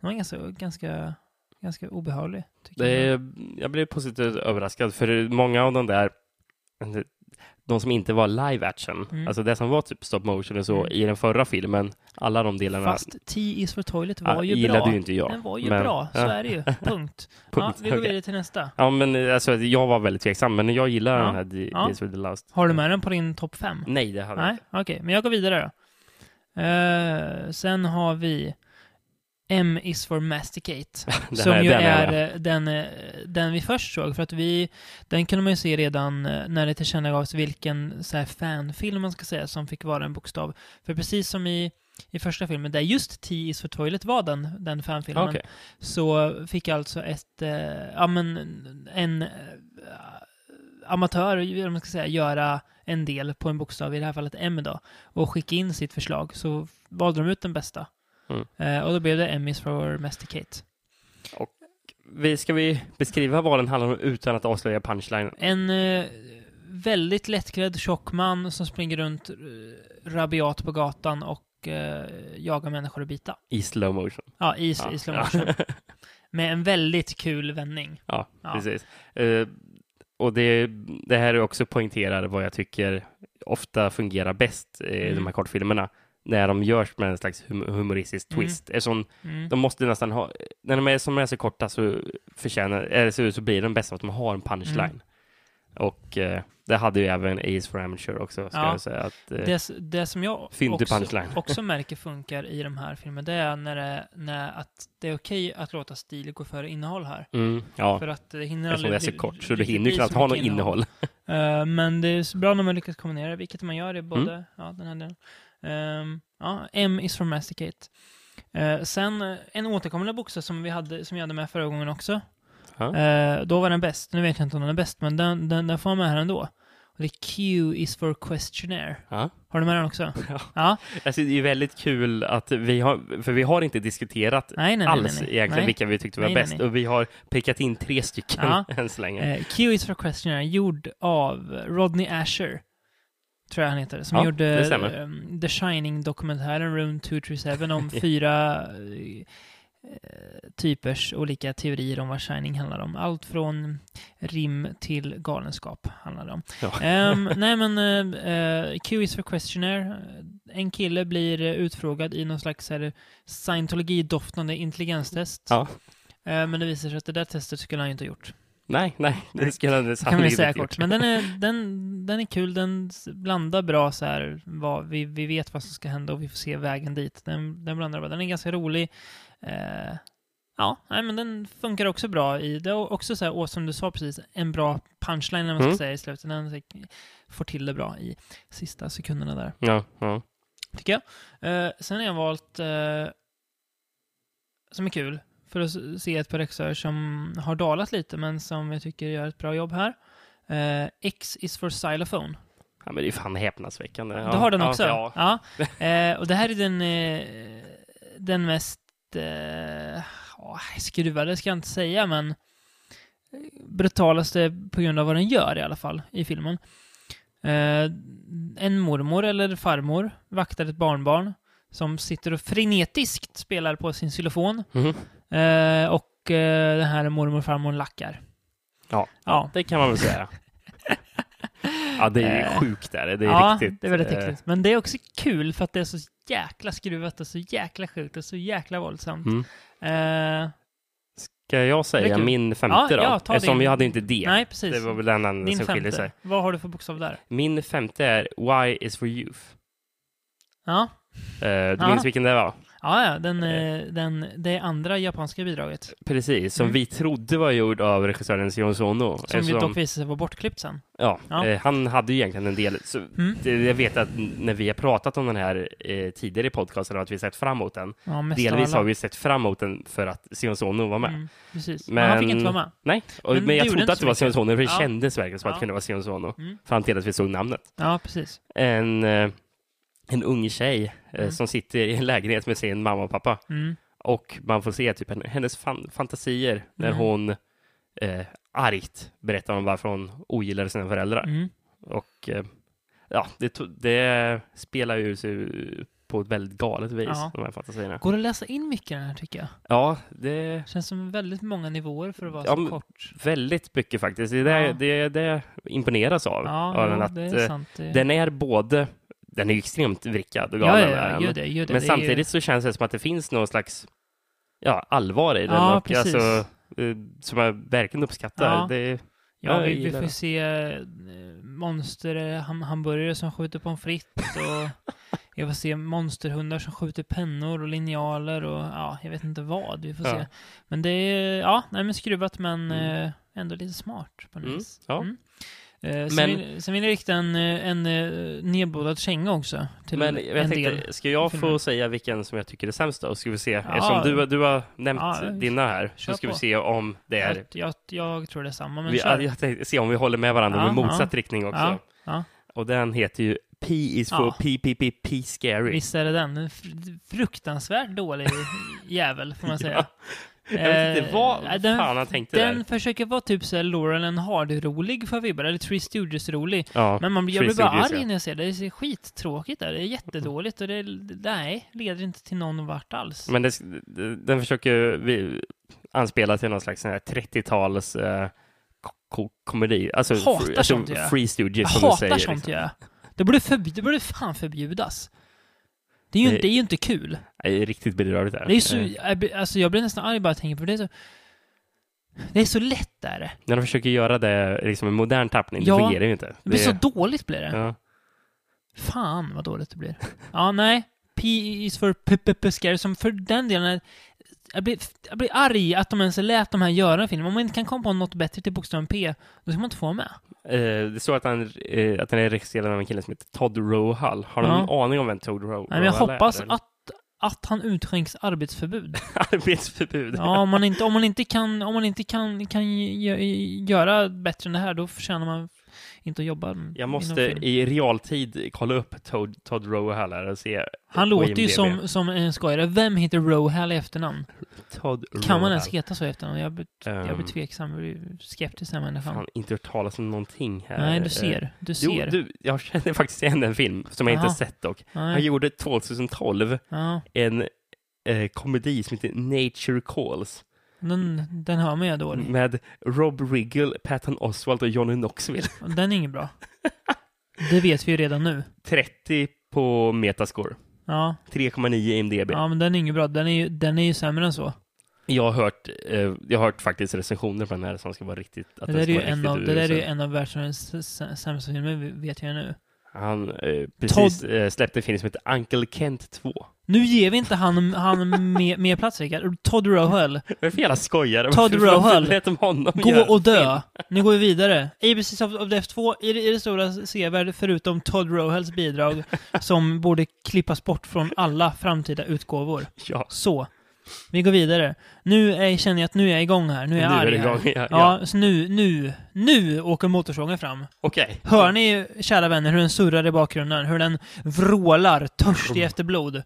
var ganska, ganska, ganska obehaglig. Tycker Det jag. är, jag blev positivt överraskad, för många av de där, de som inte var live action, Mm. alltså det som var typ stop motion och så Mm. i den förra filmen, alla de delarna Fast T is for toilet var ja, ju gillade bra. ju inte jag. Den var ju men- bra, så ja. är det ju. Punkt. Ja, Punkt. vi går vidare till nästa. Ja, men alltså, jag var väldigt tveksam, men jag gillar Ja. den här D- Ja. Days with the Last. Har du med den på din topp fem? Nej, det hade jag Nej, inte. okej. Men jag går vidare då. Eh, sen har vi M is for masticate. Det som här- ju den är eh, den, eh, den vi först såg. För att vi, den kunde man ju se redan eh, när det tillkännagavs vilken så här, fanfilm man ska säga som fick vara en bokstav. För precis som i, i första filmen, där just T is for toilet var den, den fanfilmen, Okej. så fick alltså ett, eh, ja men en eh, amatör, eller man ska säga, göra en del på en bokstav, i det här fallet M då, och skicka in sitt förslag. Så valde de ut den bästa. Mm. Eh, och då blev det M is for masticate. Vi, ska vi beskriva vad den handlar om utan att avslöja punchline? En eh, väldigt lättklädd tjock man som springer runt eh, rabiat på gatan och eh, jagar människor att bita. I slow motion. Ja, i, Ja. i slow motion. Med en väldigt kul vändning. Ja, Ja. precis. Eh, och det, det här är också poängterar vad jag tycker ofta fungerar bäst i Mm. de här kortfilmerna. När de görs med en slags hum- humoristisk Mm. twist. Eftersom Mm. de måste nästan ha, när de är, som är så korta så förtjänar, eller så, så blir de bäst att de har en punchline. Mm. Och eh, det hade ju även Ace for Amateur också, ska Ja. jag säga. Att, eh, Det, det som jag också, också märker funkar i de här filmerna, det är när det, när att det är okej att låta stil gå före innehåll här. mm, ja, För att det hinner eftersom det är så kort, så du hinner knappt ha något mycket innehåll. Eh, men det är så bra när man lyckas kombinera vilket man gör i Mm. både, ja, den här delen. Ehm, ja, M is for masticate. Eh, sen eh, en återkommande bokstav som vi hade, som jag hade med förra gången också. Eh, då var den bäst. Nu vet jag inte om den är bäst, men den, den, den får man med här ändå. Och det är Q is for questionnaire. Ja. Har du med den också? Ja. Ja. Alltså, det är väldigt kul att vi har, för vi har inte diskuterat Nej, nej, nej. alls egentligen vilka vi tyckte var bäst. Och vi har pekat in tre stycken Ja. än så länge. Eh, Q is for questionnaire, gjord av Rodney Asher. Tror jag han heter. Som Ja, gjorde ehm, The Shining-dokumentären Room 237 om fyra eh, typers olika teorier om vad Shining handlar om. Allt från rim till galenskap handlar det om. Ja. Ehm, nej men eh, Q is for questionnaire. En kille blir utfrågad i någon slags scientologi-doftande intelligenstest. Ja. Eh, men det visar sig att det där testet skulle han inte ha gjort. Nej, nej, det skulle han kan vi säga kort. Men den är, den, den är kul, den blandar bra så här, vad, vi, vi vet vad som ska hända och vi får se vägen dit. Den, den blandar bra. Den är ganska rolig. Eh, ja, nej, men den funkar också bra i, det är också så här, och som du sa precis, en bra punchline när man ska Mm. säga i slutet. Den får till det bra i sista sekunderna där, Ja, ja. tycker jag. Eh, sen har jag valt, eh, som är kul, för att se ett par regissörer som har dalat lite, men som jag tycker gör ett bra jobb här. Eh, X is for xylophone. ja, men det är fan häpnadsväckande. Ja, du har den ja, också? Ja, Ja. Eh, och det här är den, eh, den mest eh, ja, skruvade, ska jag inte säga, men brutalaste på grund av vad den gör i alla fall i filmen. Eh, en mormor eller farmor vaktar ett barnbarn som sitter och frenetiskt spelar på sin xylofon. Mhm. Eh, och eh, den här mormor och farmor lackar. ja. Ja. det kan man väl säga. Ja, det är Eh, sjukt där. Det är ja, riktigt... det är väldigt eh, äckligt. Men det är också kul för att det är så jäkla skruvat och så jäkla sjukt och så jäkla våldsamt. Mm. Eh, Ska jag säga min femte Ja, då? ja, ta Eftersom din. jag hade inte det. nej, precis. Det var väl den enda som skiljer sig. femte. Vad har du för bokstav där? Min femte är Y is for youth. Ja, Eh, du Ja. minns vilken det var? Ja, ja den, eh, den, det andra japanska bidraget. Precis, som Mm. vi trodde var gjord av regissören Sion Sono. Som ju Eftersom- dock visade sig vara bortklippt sen. Ja, Ja. Eh, han hade ju egentligen en del. Så Mm. det, jag vet att när vi har pratat om den här eh, tidigare i podcasten och att vi har sett fram emot den. Ja, mest av Delvis alla. har vi sett fram emot den för att Sion Sono var med. Mm, precis. Men, han fick inte vara med. Nej, och, Men men, jag trodde att det var mycket. Sion Sono, för det Ja. kändes verkligen som att Ja. det kunde vara Sion Sono. Mm. Fram till att vi såg namnet. Ja, precis. En, eh, en ung tjej eh, Mm. som sitter i en lägenhet med sin mamma och pappa. Mm. Och man får se typ henne- hennes fan, fantasier när Mm. hon eh, argt berättar om varför hon ogillar sina föräldrar. Mm. Och eh, ja, det, det spelar ju sig på ett väldigt galet vis, Ja. de här fantasierna. Går det att läsa in mycket i den här, tycker jag. Ja, det Känns som väldigt många nivåer för att vara Ja, så kort. väldigt mycket faktiskt. Det är det, Ja. det, det imponeras av. Ja, av jo, den, att, det är eh, sant. Det... den är både, den är ju extremt vrickad och galen. ja, ja, gör det, gör det. Men det samtidigt så känns det som att det finns någon slags ja, allvar i den. Ja, och precis. alltså, som jag verkligen uppskattar. Ja. Det, Ja, vi, vi får det. se eh, monster, eh, som skjuter pommes frites och jag får se monsterhundar som skjuter pennor och linjaler och ja, jag vet inte vad vi får se. Men det är, ja, nej men skruvat men Mm. ändå lite smart på något Mm, vis. ja. Eh, sen, Men- vill, sen vill jag rikta en, eh, en uh, nedbodad känga också till men en jag del. tänkte, ska jag filmer. få säga vilken som jag tycker är sämst då? Ska vi se. Ja. Eftersom du, du har nämnt Ja, dina här, så ska vi på. se om det är... Jag, jag, jag tror det är samma, men Vi, kör. jag tänkte se om vi håller med varandra Ja, med motsatt ja. riktning också. Och den heter ju P is for Ja. PPPP Scary. Visst är det den. En fr- fruktansvärt dålig jävel, får man säga. Ja. Jag vet inte Eh, vad den- fan han tänkte Den där. försöker vara typ såhär Laurel and Hardy-rolig för vibbar, eller Three Stooges-rolig. Ja, Men man, jag blir bara Stooges, arg ja. när jag ser det. Det är skittråkigt där. Det är jättedåligt och det, nej, leder inte till någon vart alls. Men det, den försöker vi, anspela till någon slags sån här 30-tals eh, ko- ko- komedi. Alltså, Hatar alltså sånt. Free Stooges jag som du hatar säger. sånt liksom. jag. Det borde, förb- det borde fan förbjudas. Det är ju, Det- inte, det är ju inte kul. Det är riktigt bedrövligt där. Det är så, Eh, alltså jag blir nästan arg bara jag tänker på det. Är så, det är så lätt där. När de försöker göra det liksom en modern tappning, Ja, det fungerar ju inte. Det blir så dåligt blir det. ja. Fan vad dåligt det blir. Ja, nej. P is för p scary som för den delen är, jag blir, jag blir arg att de ens lät de här göra en film. Om man inte kan komma på något bättre till bokstaven P, då ska man inte få med. Eh, det står att, han, eh, att den är regisserad av en kille som heter Todd Rohall. Har du Ja. någon aning om vem Todd Ro- Nej, men jag Rohall hoppas är? att, att han utskänks arbetsförbud. Arbetsförbud. Ja, om man inte, om man inte kan, om man inte kan, kan gö- göra bättre än det här, då förtjänar man inte att jobba. Jag inom måste i realtid kolla upp Todd, Todd Rohall här och se. Han låter ju som, som en skojare. Vem heter Rohall i efternamn? Todd Kan man Rohall. ens heta så i efternamn? Jag blir, jag blir tveksam, jag skeptisk den människan. Fan, inte hört talas om någonting här. Nej, du Eh, ser. Du Jo, ser. du, jag känner faktiskt igen en film som jag Jaha. inte sett dock. Han Nej. gjorde 2012 Ja, en eh, komedi som heter Nature Calls den, den hör man ju dålig. med Rob Riggle, Patton Oswalt och Johnny Knoxville. Den är ingen bra. Det vet vi ju redan nu. 30 på Metascore. Ja, 3,9 i IMDB. ja men den är ingen bra. Den är ju, den är ju sämre än så. Jag har hört, eh, jag har hört faktiskt recensioner på den här som ska vara riktigt... Att Det där är ju en av, det där är ju en av världsvärldens s- s- sämsta filmer, vet jag nu. Han eh, precis eh, släppte en film som heter Uncle Kent 2. Nu ger vi inte han, han mer, mer plats, Rickard. Todd är det för jävla skojare? Todd Rohall. lät de honom Gå göra och dö. Nu går vi vidare. ABC of, of Death 2 är det, är det stora sevärd förutom Todd Rohalls bidrag som borde klippas bort från alla framtida utgåvor. Ja, Så. Vi går vidare. Nu är, känner jag att nu är jag igång här. Nu är jag Nu är arg här. igång, ja, Ja, ja. så nu, nu, nu åker motorsågen fram. okej. Hör ni, kära vänner, hur den surrar i bakgrunden? Hur den vrålar, törstig efter blod?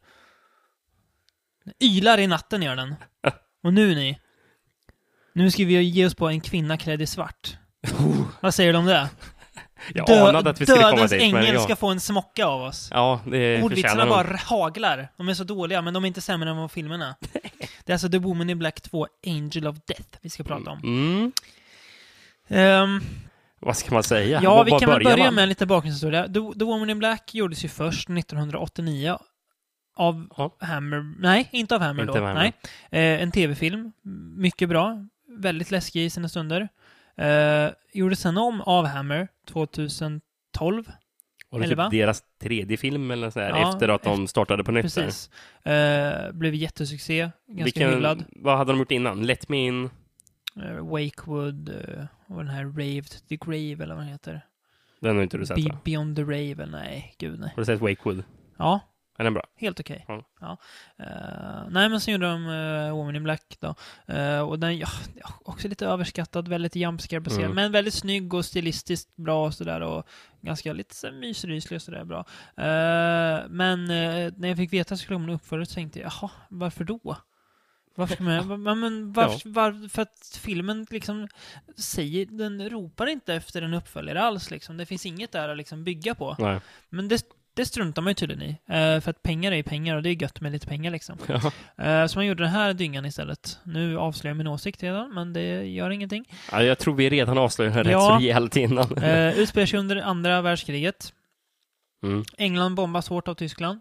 Ylar i natten gör den. Och nu ni. Nu ska vi ge oss på en kvinna klädd i svart. Vad säger du om det? Jag Dö- anade att vi skulle komma dödens dit, men ängel ja. ska få en smocka av oss. Ja, det Ordvitsarna bara haglar. De är så dåliga, men de är inte sämre än vad filmerna. Det är alltså The Woman in Black 2, Angel of Death, vi ska prata om. Mm. Ehm, Vad ska man säga? ja, Var- vi kan väl börja man? med lite bakgrundshistoria. The, The Woman in Black gjordes ju först 1989 av Ja. Hammer. Nej, inte av Hammer Inte då. Hammer. Nej. Eh, en tv-film. Mycket bra. Väldigt läskig i sina stunder. Eh, gjordes sen om av Hammer 2012. Var det Elva? typ deras tredje film eller så här, Ja, efter att de startade på nytt? Precis. Eh, blev jättesuccé. Ganska Vilken, hyllad. vad hade de gjort innan? Let Me In? Eh, Wakewood eh, och den här Rave to the Grave eller vad den heter. Den har inte du sett Be? Beyond the Rave, nej, gud nej. Har du sett Wakewood? Ja, Är den bra? helt okej. Ja. Ja. Eh, nej, men sen gjorde de uh, Woman in Black då. Eh, och den, ja, ja, också lite överskattad, väldigt jumpscare-baserad, Mm. men väldigt snygg och stilistiskt bra och sådär och ganska lite mysryslig och sådär bra. Eh, men när jag fick veta att skulle en uppföljare så tänkte jag, jaha, varför då? Varför va- men varför, var, för att filmen liksom säger, den ropar inte efter en uppföljare alls liksom. Det finns inget där att liksom bygga på. Nej. Men det, det struntar man ju tydligen i. Eh, för att pengar är ju pengar och det är gött med lite pengar liksom. Ja. Eh, så man gjorde den här dyngan istället. Nu avslöjar jag min åsikt redan, men det gör ingenting. Ja, jag tror vi redan avslöjade den Ja. rätt så rejält innan. Eh, utspelar sig under andra världskriget. Mm. England bombas hårt av Tyskland.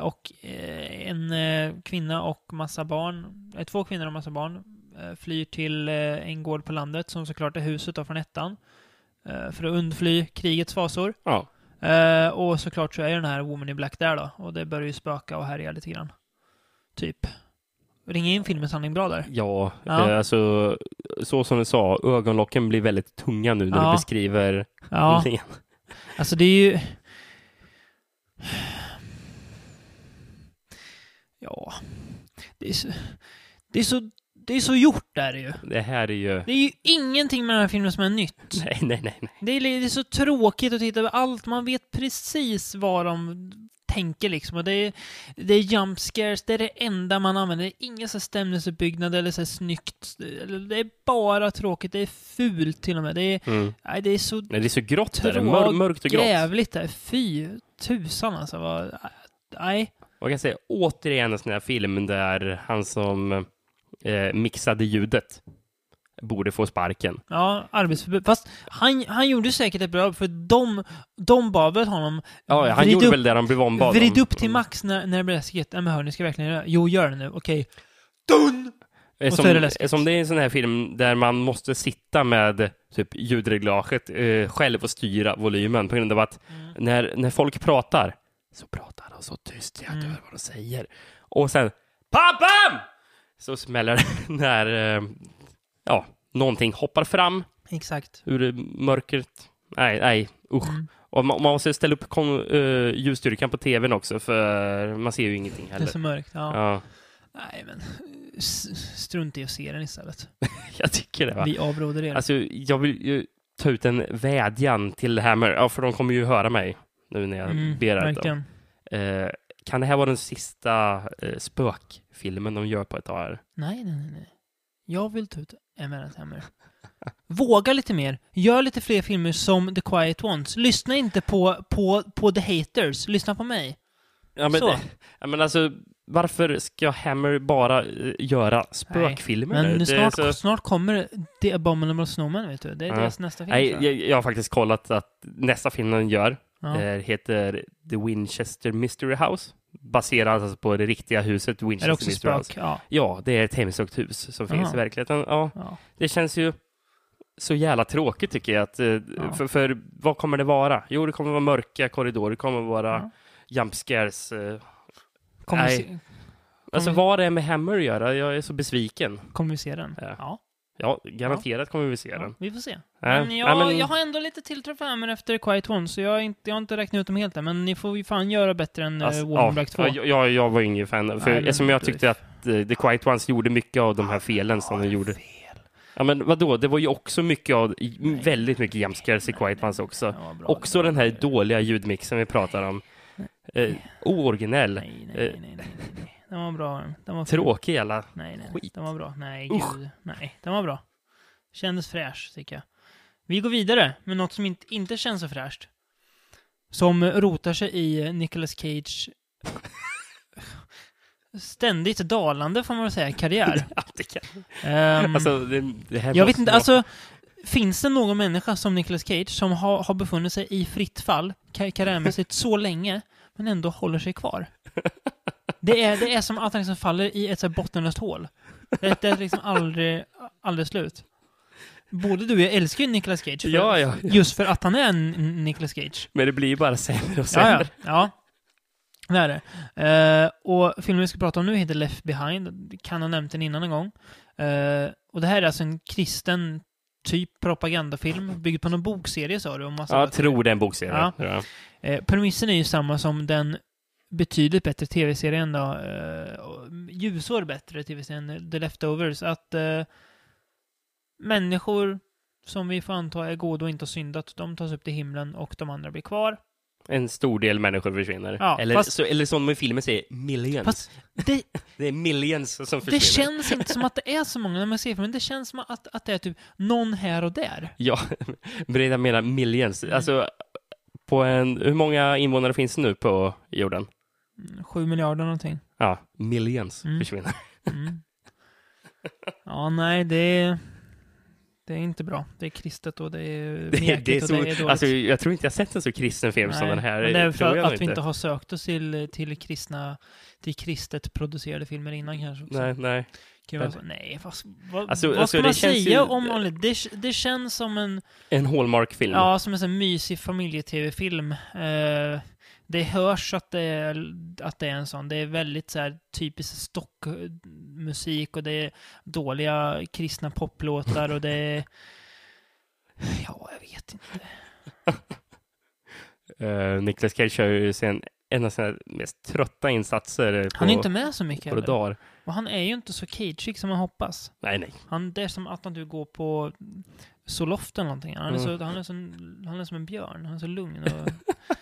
Och en kvinna och massa barn, två kvinnor och massa barn, flyr till en gård på landet som såklart är huset då från ettan. För att undfly krigets fasor. Ja. Eh, och såklart så är den här Woman in Black där då. Och det börjar ju spöka och härja lite grann. Typ. Ringa in filmens handling bra där. Ja, Ja. Eh, alltså så som du sa, ögonlocken blir väldigt tunga nu när Ja. du beskriver Ja, handlingen. alltså det är ju... Ja. Det är så... Det är så, det är så gjort där ju. Det här är ju... Det är ju ingenting med den här filmen som är nytt. Nej, nej, nej. nej. Det är, det är så tråkigt att titta på allt. Man vet precis vad de tänker liksom. Och det är, det är jump scares, det är det enda man använder. Det är ingen så stämningsuppbyggnad eller så här snyggt. Det är bara tråkigt. Det är fult till och med. Det är, Mm. nej, det är så Nej, det är så grått där. Mör, mörkt och grått. jävligt där. Fy tusan alltså. Vad, nej. Jag kan säga återigen en sån här film där han som eh, mixade ljudet borde få sparken. Ja, arbetsförbud. Fast han, han gjorde säkert ett bra jobb, för de, de bad väl honom Ja, han gjorde upp, väl det han blev ombad vrid upp till max när, när det blir läskigt. Nej men hörni, ska jag verkligen göra? Jo, gör det nu. Okej. Dun! Eh, Och så Som, är det läskigt. som det är en sån här film där man måste sitta med typ ljudreglaget eh, själv och styra volymen på grund av att Mm. när, när folk pratar så pratar de så tyst jag Mm. hör vad de säger. Och sen PAPPAM! Så smäller det när eh, ja, någonting hoppar fram Exakt. ur mörkret. Nej, nej, usch. Mm. Och man, man måste ställa upp kon, uh, ljusstyrkan på tvn också, för man ser ju ingenting Det är heller. så mörkt. Ja. Ja, Nej, men strunt i att se den istället. jag tycker det. Va? Vi avråder er. Alltså, jag vill ju ta ut en vädjan till Hammer, ja, för de kommer ju höra mig nu när jag Mm, ber verkligen. Eh, kan det här vara den sista eh, spökfilmen de gör på ett tag här? Nej, nej, nej, nej. Jag vill ta ut Emerald Hammer. Våga lite mer. Gör lite fler filmer som The Quiet Ones. Lyssna inte på, på, på The Haters. Lyssna på mig. Ja, men, Så. ja, men alltså, varför ska Hammer bara eh, göra spökfilmer? Men Det är snart, så- snart kommer The Abominable Snowman, vet du. Det är Ja. deras nästa film. Nej, tror jag. jag, jag har faktiskt kollat att nästa film den gör Ja. eh, heter The Winchester Mystery House. Baserad alltså på det riktiga huset Är Winchester det också Mystery House. spök? Ja. Ja, det är ett hemsökt hus som finns Aha. i verkligheten. Ja, ja. det känns ju så jävla tråkigt tycker jag. Att, eh, för, för vad kommer det vara? Jo, det kommer vara mörka korridorer, det kommer vara Ja. jump scares. Eh. Kommer, Nej. se, Alltså Kommer- vad det är med Hammer att göra, jag är så besviken. kommer vi se den? Ja. Ja. Ja, garanterat kommer vi se ja. den. Vi får se. Ja. Men, Nej, jag, men- jag har ändå lite tilltro för Hammer efter Quiet Ones, så jag har inte, jag har inte räknat ut dem helt än. Men ni får ju fan göra bättre än Alltså, uh, Warren ja, Black 2. ja, jag, jag var ingen fan, för Nej, eftersom jag tyckte att eh, The Quiet Ones gjorde mycket av de här felen som de gjorde. Fel. Ja, men vadå, det var ju också mycket av, väldigt mycket jump scares i Quiet Ones också. Bra, Också den här bra. dåliga ljudmixen vi pratar om. Eh, ooriginell, Nej, nej, eh, nej, nej, nej, nej. Den var bra. Den var tråkig jävla... Nej, nej, skit. Den var bra. Nej, Usch. gud. Nej, den var bra. Kändes fräsch, tycker jag. Vi går vidare med något som inte, inte känns så fräscht. Som rotar sig i Nicolas Cage ständigt dalande, får man väl säga, karriär. Ja, det kan... Ehm, Alltså, det, det här jag vet inte, vara- alltså Finns det någon människa som Nicolas Cage som har, har befunnit sig i fritt fall ka- karriärmässigt så länge, men ändå håller sig kvar? Det är, det är som att han liksom faller i ett så här bottenlöst hål. Det, det är liksom aldrig, aldrig slut. Både du och jag älskar ju Nicolas Cage. För, Ja, ja. Just för att han är en Nicolas Cage. Men det blir ju bara sämre och Ja, sämre. ja. ja. Det är det. Eh, och filmen vi ska prata om nu heter Left Behind. Kan ha nämnt den innan en gång. Eh, och det här är alltså en kristen typ propagandafilm byggd på någon bokserie sa du? Om massa Ja, jag tror det är en bokserie. Ja. Ja. Eh, premissen är ju samma som den betydligt bättre tv-serien då. Eh, och ljusår bättre tv-serien The Leftovers. Att eh, människor som vi får anta är goda och inte har syndat, de tas upp till himlen och de andra blir kvar. En stor del människor försvinner. Ja, eller, fast- så, eller som i filmen säger, millions. Det, det är millions som försvinner. det känns inte som att det är så många när man ser filmen. Det känns som att, att det är typ någon här och där. Ja, jag menar millions. Alltså, på en, hur många invånare finns det nu på jorden? Sju miljarder någonting. Ja, millions Mm. försvinner. Mm. Ja, nej, det är... Det är inte bra. Det är kristet och det är Det, mekigt det är och så, det är dåligt. alltså, jag tror inte jag sett en så kristen film som den här. men det är för att, nog vi inte har sökt oss till, till kristna, till kristet producerade filmer innan kanske. också. Nej, nej. Kan vara så, nej, vad, vad, Alltså- vad alltså, ska man det känns säga ju- om vanligt? Det, det känns som en, En Hallmark-film. ja, som en sån mysig familje-tv-film. Eh, det hörs att det, är, att det är en sån. Det är väldigt så här typisk stockmusik och det är dåliga kristna poplåtar och det är... Ja, jag vet inte. Uh, Nicolas Cage kör ju sen en av sina mest trötta insatser på, Han är inte med så mycket på dagar. Och han är ju inte så cageig som man hoppas. Nej, nej. Han, det är som att du går på Zoloft eller någonting. Han är, så, Mm. han, är så, han är som en björn. Han är så lugn och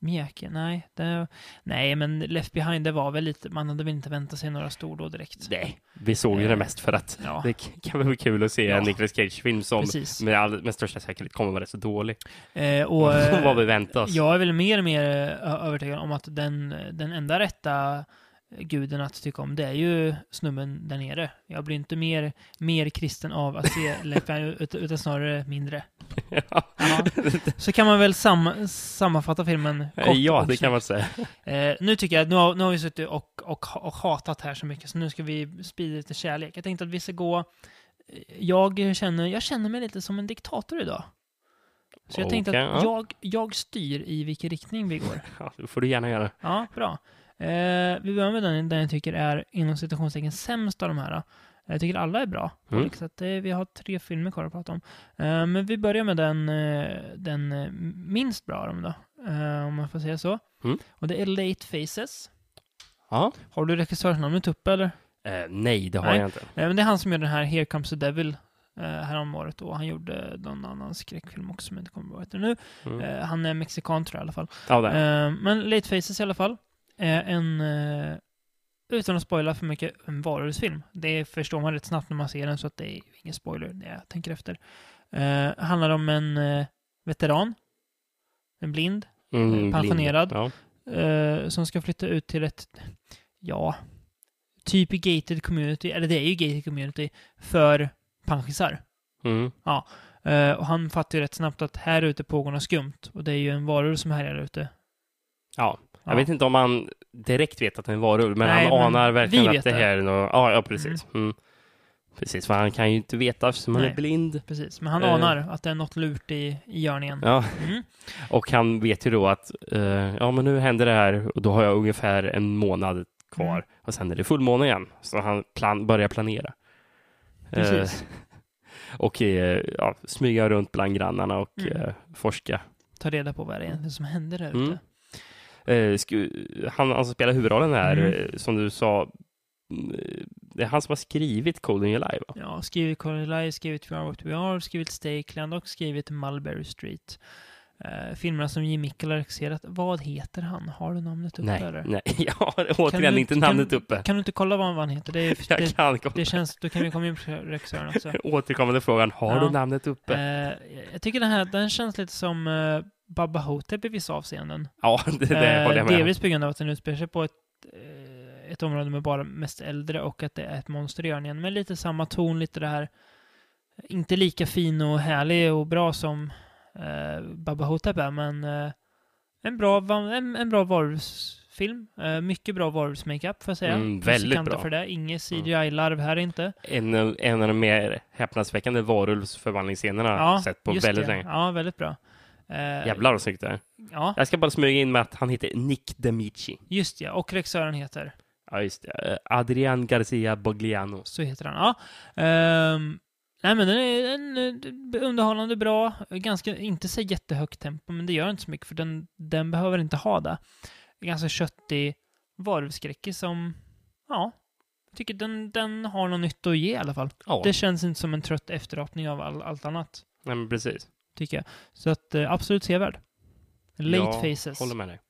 mjäkig. Nej, det, nej, men Left Behind, det var väl lite, man hade väl inte väntat sig några stordåd direkt. Nej, vi såg ju Eh, det mest för att Ja, det kan vara kul att se Ja. en Nicolas Cage-film som precis. med, all, med största säkerhet kommer vara rätt så dålig. Eh, och, eh, Vad vi väntar oss. jag är väl mer och mer eh, övertygad om att den, den enda rätta guden att tycka om, det är ju snubben där nere. Jag blir inte mer, mer kristen av att se ut- utan snarare mindre. ja. Så kan man väl sam sammanfatta filmen kort ja, det kan man säga. Eh, nu tycker jag, nu har, nu har vi suttit och, och, och hatat här så mycket, så nu ska vi sprida lite kärlek. Jag tänkte att vi ska gå... Jag känner, jag känner mig lite som en diktator idag. Så jag tänkte Okej, att ja. jag, jag styr i vilken riktning vi går. Ja, det får du gärna göra. Ja, bra. Eh, vi börjar med den, den jag tycker är inom citationstecken sämst av de här. Jag tycker alla är bra. Mm. Så att det, vi har tre filmer kvar att prata om. Eh, men vi börjar med den, eh, den eh, minst bra av dem då. Eh, om man får säga så. Mm. Och det är Late Faces. Ja. Har du regissörsnamnet uppe eller? Eh, nej, det har Nej. jag inte. Eh, men det är han som gör den här Here Comes the Devil eh, härom året och han gjorde någon annan skräckfilm också som jag inte kommer ihåg nu. Mm. Eh, han är mexikan tror jag i alla fall. Ja. Eh, men Late Faces i alla fall. Är en, eh, utan att spoila för mycket, en varulvsfilm. Det förstår man rätt snabbt när man ser den så att det är ingen spoiler när jag tänker efter. Eh, handlar om en eh, veteran, en blind, Mm, blind. pensionerad. Ja. eh, som ska flytta ut till ett, ja, typ gated community, eller det är ju gated community, för panschisar. Mm. Eh, och han fattar ju rätt snabbt att här ute pågår något skumt. Och det är ju en varulv som härjar ute. ja. Ja. Jag vet inte om han direkt vet att det är en varulv, men Nej, han men anar verkligen att det här är något... Ja, ja precis. Mm. Precis, för han kan ju inte veta eftersom han Nej. är blind. Precis, men han Eh. anar att det är något lurt i, i görningen. Ja, Mm. och han vet ju då att eh, ja, men nu händer det här och då har jag ungefär en månad kvar Mm. och sen är det fullmåne igen. Så han plan börjar planera. Precis. Eh, och eh, ja, smyga runt bland grannarna och Mm. eh, forska. Ta reda på vad det är som händer där ute. Eh, sku- han alltså spelar huvudrollen här, Mm. eh, som du sa. mm, eh, Det är han som har skrivit Cold in Your Life, va? Ja, skrivit Cornelia, skrivit We Are What We Are, skrivit Stakeland och skrivit Mulberry Street. Uh, filmerna som Jim Mickel har regisserat. Vad heter han? Har du namnet uppe Nej, eller? nej, jag har Kan återigen du- inte kan- namnet uppe. Kan du inte kolla vad han heter? Det, är, Jag det, kan kolla. det känns, då kan vi komma in på regissören också. Återkommande frågan, har Ja. du namnet uppe? Eh, jag tycker den här, den känns lite som uh, Baba Hotep i vissa avseenden. ja, det, det Eh, håller jag med om. delvis på grund av att den utspelar sig på ett, eh, ett område med bara mest äldre och att det är ett monster i görningen. Men lite samma ton, lite det här, inte lika fin och härlig och bra som eh, Baba Hotep är, men eh, en bra, en, en bra varulvsfilm. Eh, mycket bra varulvsmakeup får jag säga. Mm, väldigt bra. för det. Inget CGI-larv här inte. En, en av de mer häpnadsväckande varulvsförvandlingsscenerna har sett på väldigt det. länge. Ja, väldigt bra. Eh, Jävlar vad snyggt det är. Ja, Jag ska bara smyga in med att han heter Nick Demici. just ja. Och regissören heter? Ja, just det. Eh, Adrian Garcia Bogliano. Så heter han, ja. Ehm, nej men den är en, eh, underhållande bra, ganska, inte så jättehögt tempo, men det gör inte så mycket för den, den behöver inte ha det. Ganska köttig varulvskräckis som, ja, jag tycker den, den har något nytt att ge i alla fall. Ja, Det känns inte som en trött efterapning av all, allt annat, nej, men precis. Tycker jag. Så att eh, absolut sevärd. Late jag Faces. håller med dig.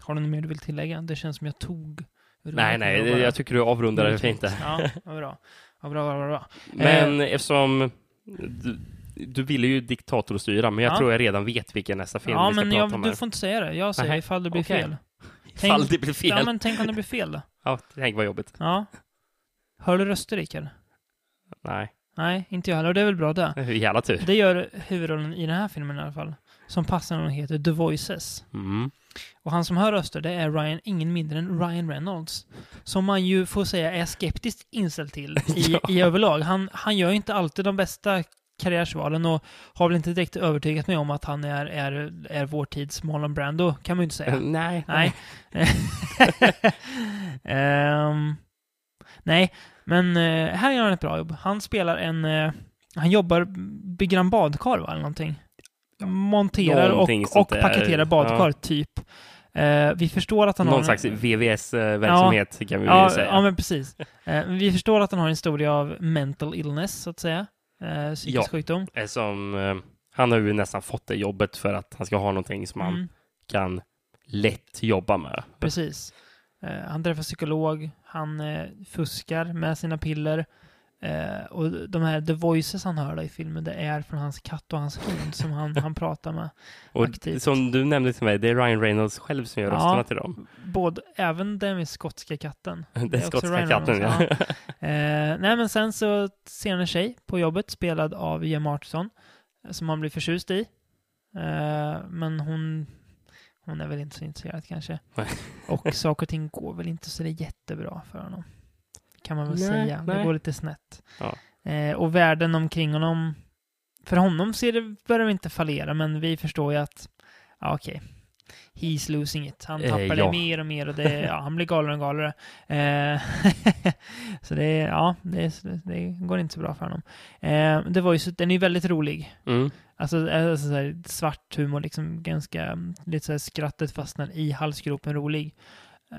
Har du något mer du vill tillägga? Det känns som jag tog... Nej, nej, det- jag tycker du avrundar det fint där. Ja, vad bra. Vad bra, bra, bra. Men eftersom du, du ville ju diktatorstyra, men jag Ja. tror jag redan vet vilken nästa film Ja, vi ska men prata jag, om du här. får inte säga det. Jag säger Nej, ifall det blir okej. fel. Ifall tänk- det blir fel. Ja, men tänk om det blir fel då? Ja, tänk vad jobbigt. Ja. Hör du röster, Rickard? Nej, Nej, inte jag heller. Och det är väl bra det. jävla tur. Det gör huvudrollen i den här filmen i alla fall. Som passande nog heter The Voices. Mm. Och han som hör röster, det är Ryan, ingen mindre än Ryan Reynolds. Som man ju får säga är skeptiskt inställd till i, Ja. i överlag. Han, han gör ju inte alltid de bästa karriärsvalen och har väl inte direkt övertygat mig om att han är, är, är vår tids Marlon Brando, kan man ju inte säga. Nej, Nej. Ehm, nej, men eh, här gör han ett bra jobb. Han spelar en... eh, han jobbar, bygger en badkar va, eller någonting? Monterar och, Någonting och där. paketerar badkar, Ja. typ. Eh, vi förstår att han Någon har... slags VVS-verksamhet kan vi ja, säga. ja, men precis. Eh, vi förstår att han har en historia av mental illness, så att säga. Eh, psykisk Ja. sjukdom. Som, eh, han har ju nästan fått det jobbet för att han ska ha någonting som han Mm. kan lätt jobba med. Precis. Eh, han träffar psykolog, han eh, fuskar med sina piller. Eh, och de här The Voices han hör i filmen, det är från hans katt och hans hund som han, han pratar med. Och aktivt. som du nämnde till mig, det är Ryan Reynolds själv som gör Ja. rösterna till dem. Både, även den med skotska katten. Den skotska Ryan katten, ja. Reynolds, Eh, nej, men sen så ser han en tjej på jobbet, spelad av Gemma Arterson, som han blir förtjust i. Eh, men hon, hon är väl inte så intresserad kanske. Nej. Och saker och ting går väl inte så det är jättebra för honom. Kan man väl Nej, säga. Det nej. går lite snett. Ja. Eh, och världen omkring honom, för honom ser det, börjar det inte fallera, men vi förstår ju att, ja okej. He's losing it. Han Eh, tappar ja. det mer och mer och det, ja, han blir galare och galare. Eh, Så det, ja, det, det går inte så bra för honom. Eh, det var ju den är ju väldigt rolig. Mm. Alltså, alltså så här, svart humor, liksom ganska, lite så här skrattet fastnar i halsgropen rolig.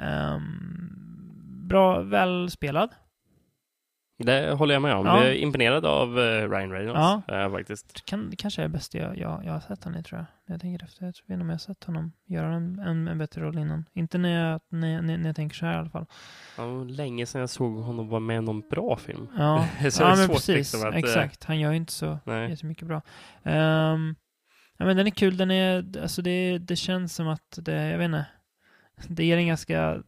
Ehm, bra, välspelad. Det håller jag med om. Ja. Jag är imponerad av eh, Ryan Reynolds eh, faktiskt. Kan, det kanske är det bästa jag, jag, jag har sett honom i, tror jag. Jag tänker efter. Jag vet inte om jag har sett honom göra en, en, en bättre roll innan. Inte när jag, när, när, när jag tänker så här i alla fall. Var länge sedan jag såg honom vara med i någon bra film. Ja, Så ja men precis. liksom att, eh, Exakt. Han gör ju inte så Nej. jättemycket bra. Ehm, ja, men den är kul. Den är, alltså det, det känns som att det, jag vet inte. Det ger en ganska,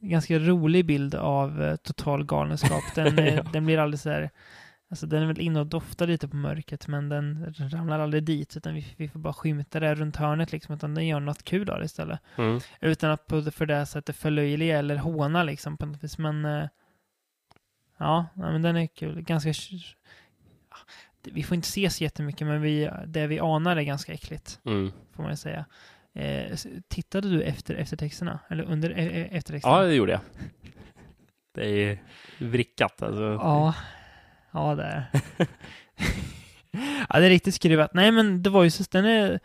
ganska rolig bild av eh, total galenskap. Den, är- Ja. den blir aldrig så här, alltså den är väl inne och doftar lite på mörkret, men den ramlar aldrig dit, utan vi, vi får bara skymta det runt hörnet liksom, utan den gör något kul av det istället. Mm. Utan att på, för det sättet förlöjliga eller håna liksom på något vis. Men eh, ja, men den är kul. Ganska... det- Vi får inte se så jättemycket, men vi, det vi anar är ganska äckligt, Mm. får man ju säga. Eh, tittade du efter eftertexterna? Eller under e- e- eftertexterna? Ja, det gjorde jag. Det är ju vrickat alltså. Ja, ja det är Ja, det är riktigt skruvat. Nej, men det var ju så, den är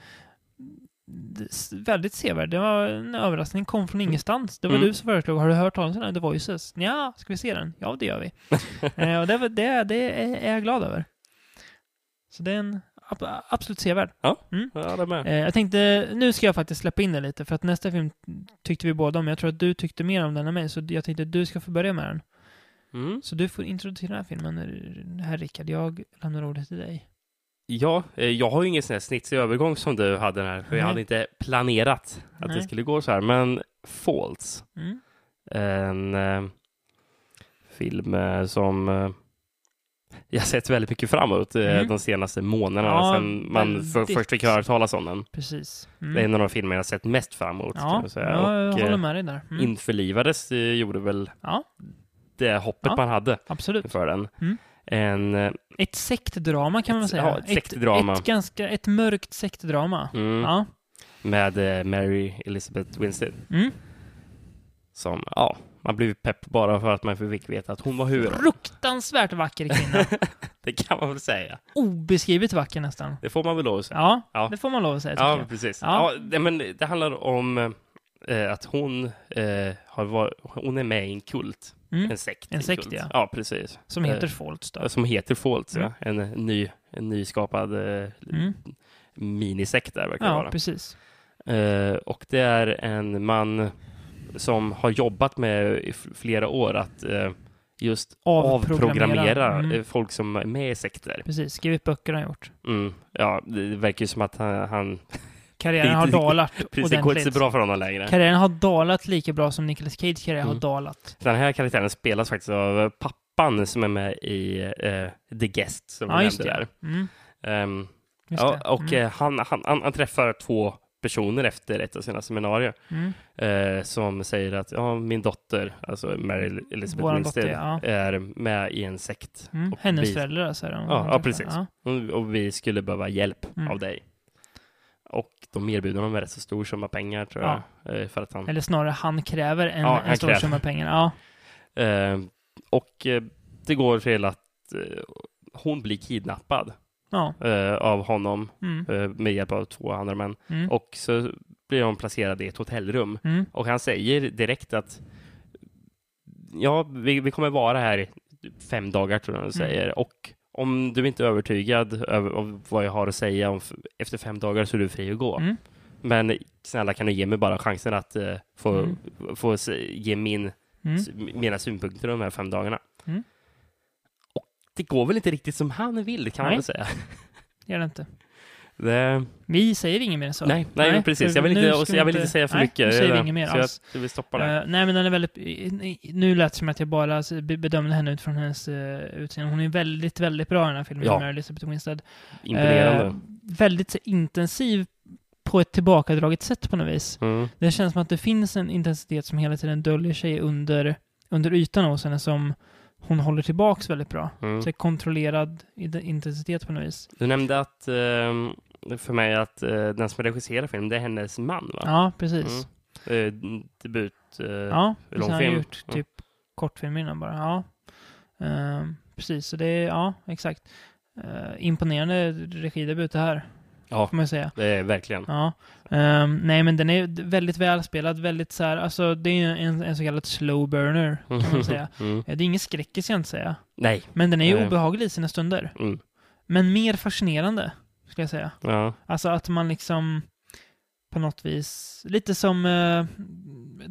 väldigt sevärd. Det var en överraskning, kom från ingenstans. Det var Mm. du som föreslog, har du hört talas om den? Det var ju så, ja, ska vi se den? Ja, det gör vi. eh, och det, det, det är jag glad över. Så det är en absolut sevärd. Ja, det är med. Eh, jag tänkte, nu ska jag faktiskt släppa in det lite, för att nästa film tyckte vi båda om. Jag tror att du tyckte mer om den än mig, så jag tänkte att du ska få börja med den. Mm. Så du får introducera den här filmen, eh, här Rickard. Jag lämnar ordet till dig. Ja, eh, jag har ju ingen sån här snitsig övergång som du hade den här, för jag Nej. hade inte planerat att Nej. det skulle gå så här. Men Falls, Mm. en eh, film eh, som eh, jag har sett väldigt mycket fram emot eh, Mm. de senaste månaderna Ja, sedan man för, först fick höra talas om den. Precis. Det är Mm. en av de filmer jag sett mest fram emot. kan Ja, jag jag, Och, håller eh, med dig där. Mm. införlivades eh, gjorde väl Ja, det hoppet Ja. man hade absolut. för den. Mm. En, Ett sektdrama kan man Ett- säga. ja, ett sektdrama. Ett, ett, ganska, ett mörkt sektdrama. mm, Ja. med Mary Elizabeth Winstead. Mm. Som, ja, man blev pepp bara för att man fick veta att hon var huvudroll. Fruktansvärt vacker kvinna. Det kan man väl säga. Obeskrivligt vacker nästan. Det får man väl lov att säga. Ja, Ja. det får man lov att säga Ja, jag. precis. Ja. Ja. det, men det handlar om eh, att hon, eh, har varit, hon är med i en kult. Mm. En sekt. En sekt, kult. ja. Ja, precis. Som Eh, heter Faults då. Som heter Faults, Mm. ja. En ny, en nyskapad eh, Mm. minisekt där verkar det Ja, vara. precis. Eh, och det är en man som har jobbat med i flera år att eh, just Avprogrammera. avprogrammera Mm. eh, folk som är med i sekter. Precis, skrivit böcker har han gjort. Mm. Ja, det verkar ju som att han, han Karriären har dalat precis, det går inte så bra för honom längre. Karriären har dalat lika bra som Nicolas Cage karriär har Mm. dalat. Den här karaktären spelas faktiskt av pappan som är med i eh, The Guest, som vi Ja, just nämnde där. Mm, just ja, och mm. eh, han, han, han, han träffar två personer efter ett av sina seminarier Mm. eh, som säger att ja, min dotter, alltså Mary Elizabeth Våran Winstead, ja. är med i en sekt. Mm. och Hennes vi- föräldrar alltså. Ja, ja, precis. Ja. Och, vi skulle behöva hjälp Mm. av dig. Och de erbjuder honom en rätt så stor summa pengar, tror jag. eh, För att han... Eller snarare, han kräver en, Ja, en han stor kräver. summa pengar. Ja. Eh, och eh, det går till att eh, hon blir kidnappad ja. eh, av honom Mm. eh, med hjälp av två andra män. Mm. Och så blir hon placerad i ett hotellrum. Mm. Och han säger direkt att ja, vi, vi kommer vara här fem dagar, tror jag han säger. Och om du inte är övertygad över av vad jag har att säga om, efter fem dagar så är du fri att gå. Mm. Men snälla kan du ge mig bara chansen att eh, få, Mm. få se, ge min, Mm. mina synpunkter de här fem dagarna. Mm. Det går väl inte riktigt som han vill, kan man Nej. väl säga. Gör det inte. Det, Vi säger inget mer än så. nej, nej, men precis. Jag vill, inte, jag vill inte säga för nej, mycket. Nu säger vi Det- inget mer så alls. Jag, vi stoppar det. Eh, nej, men den är väldigt... Nu lät det som att jag bara alltså, be- bedömde henne utifrån hennes uh, utseende. Hon är väldigt, väldigt bra i den här filmen, Ja. Mary Elizabeth Winstead. Imponerande. Eh, väldigt så, intensiv på ett tillbakadraget sätt på något vis. Mm. Det känns som att det finns en intensitet som hela tiden döljer sig under, under ytan hos henne som hon håller tillbaks väldigt bra. Mm. Så kontrollerad intensitet på något vis. Du nämnde att ehm, för mig att eh, den som regisserar filmen, det är hennes man, va? Ja, precis. Mm. Debut. Eh, Ja, precis. Han har långfilm. gjort Ja. typ kortfilm innan bara. Ja. Eh, precis, så det är, ja, exakt. Eh, imponerande regidebut det här, Ja, får man säga. det är verkligen. Ja. Ehm, nej, men den är väldigt välspelad, väldigt så här, alltså det är en, en så kallad slow burner, kan man säga. Mm. Eh, Det är ingen skräck, ska jag inte säga. Nej. Men den är ju obehaglig i sina stunder. Mm. Men mer fascinerande, skulle jag säga. Ja. Alltså att man liksom på något vis, lite som eh,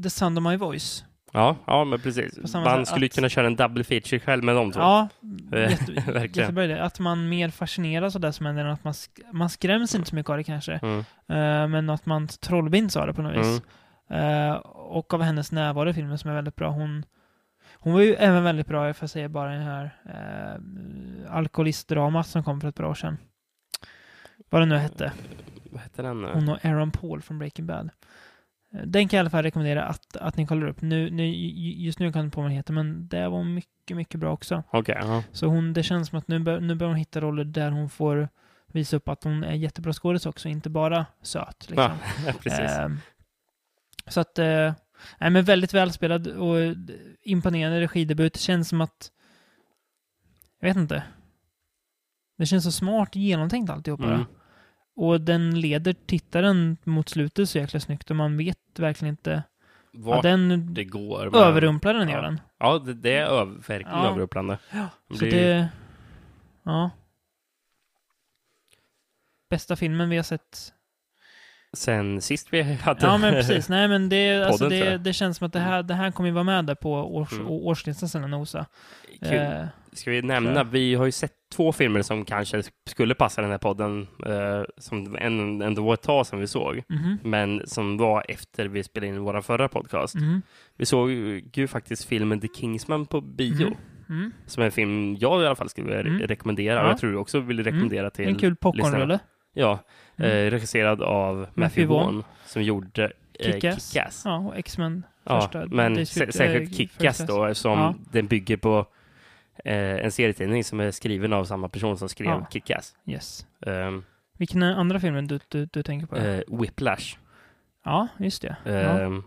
The Sound of My Voice. Ja, ja, men precis. Man skulle att- kunna köra en double feature själv med de två. Ja, jätte, verkligen. jättebra idé. Att man mer fascineras av det som händer än att man, sk- man skräms inte så mycket av det kanske. Mm. Eh, men att man trollbinds av det på något Mm. vis. Eh, och av hennes närvaro i filmen som är väldigt bra. Hon, hon var ju även väldigt bra, jag får säga bara den här uh, alkoholistdramat som kom för ett bra år sedan. Vad det nu hette. Vad heter den nu? Hon och Aaron Paul från Breaking Bad. Eh, Den kan jag i alla fall rekommendera att, att ni kollar upp. Nu, nu, just nu kan jag inte på vad den heter, men det var mycket, mycket bra också. Okej, ja. Så hon, det känns som att nu, bör, nu börjar hon hitta roller där hon får visa upp att hon är jättebra skådis också, inte bara söt. Liksom. ja, precis. Ehm, så att, eh, nej men väldigt välspelad och eh, imponerande regidebut. Det känns som att, jag vet inte. Det känns så smart genomtänkt alltihop bara. Mm. Och den leder tittaren mot slutet så jäkla snyggt och man vet verkligen inte. Ja, Vart den det går. men- överrumplar den Ja. gör den. Ja, det, det är över, verkligen Ja. överrumplande. Så blir- det... Ja. Bästa filmen vi har sett. Sen sist vi hade... Ja, men precis. Nej, men det, alltså, Podden, tror det, det känns som att det här, det här kommer ju vara med där på års, Mm. årslistan sen och nosa. Kul. Eh, Ska vi nämna, Så. vi har ju sett två filmer som kanske skulle passa den här podden, eh, som en, ändå var ett tag sedan vi såg, mhm, men som var efter vi spelade in vår förra podcast. mhm, Vi såg ju faktiskt filmen The Kingsman på bio, Mhm. mm. som är en film jag i alla fall skulle Mm. rekommendera, Ja. och jag tror du också vill rekommendera till En kul popcornrulle. Ja, Mm. eh, regisserad av Matthew Matthew Vaughn. Som gjorde eh, Kick-Ass. Ja, och X-Men Ja, men särskilt eh, Kick-Ass då, eftersom Ja. den bygger på eh, en serietidning som är skriven av samma person som skrev Ja. Kick-Ass. Yes. Um, Vilken är andra filmen du, du, du tänker på? eh, Whiplash, ja, just det. Ja. ehm,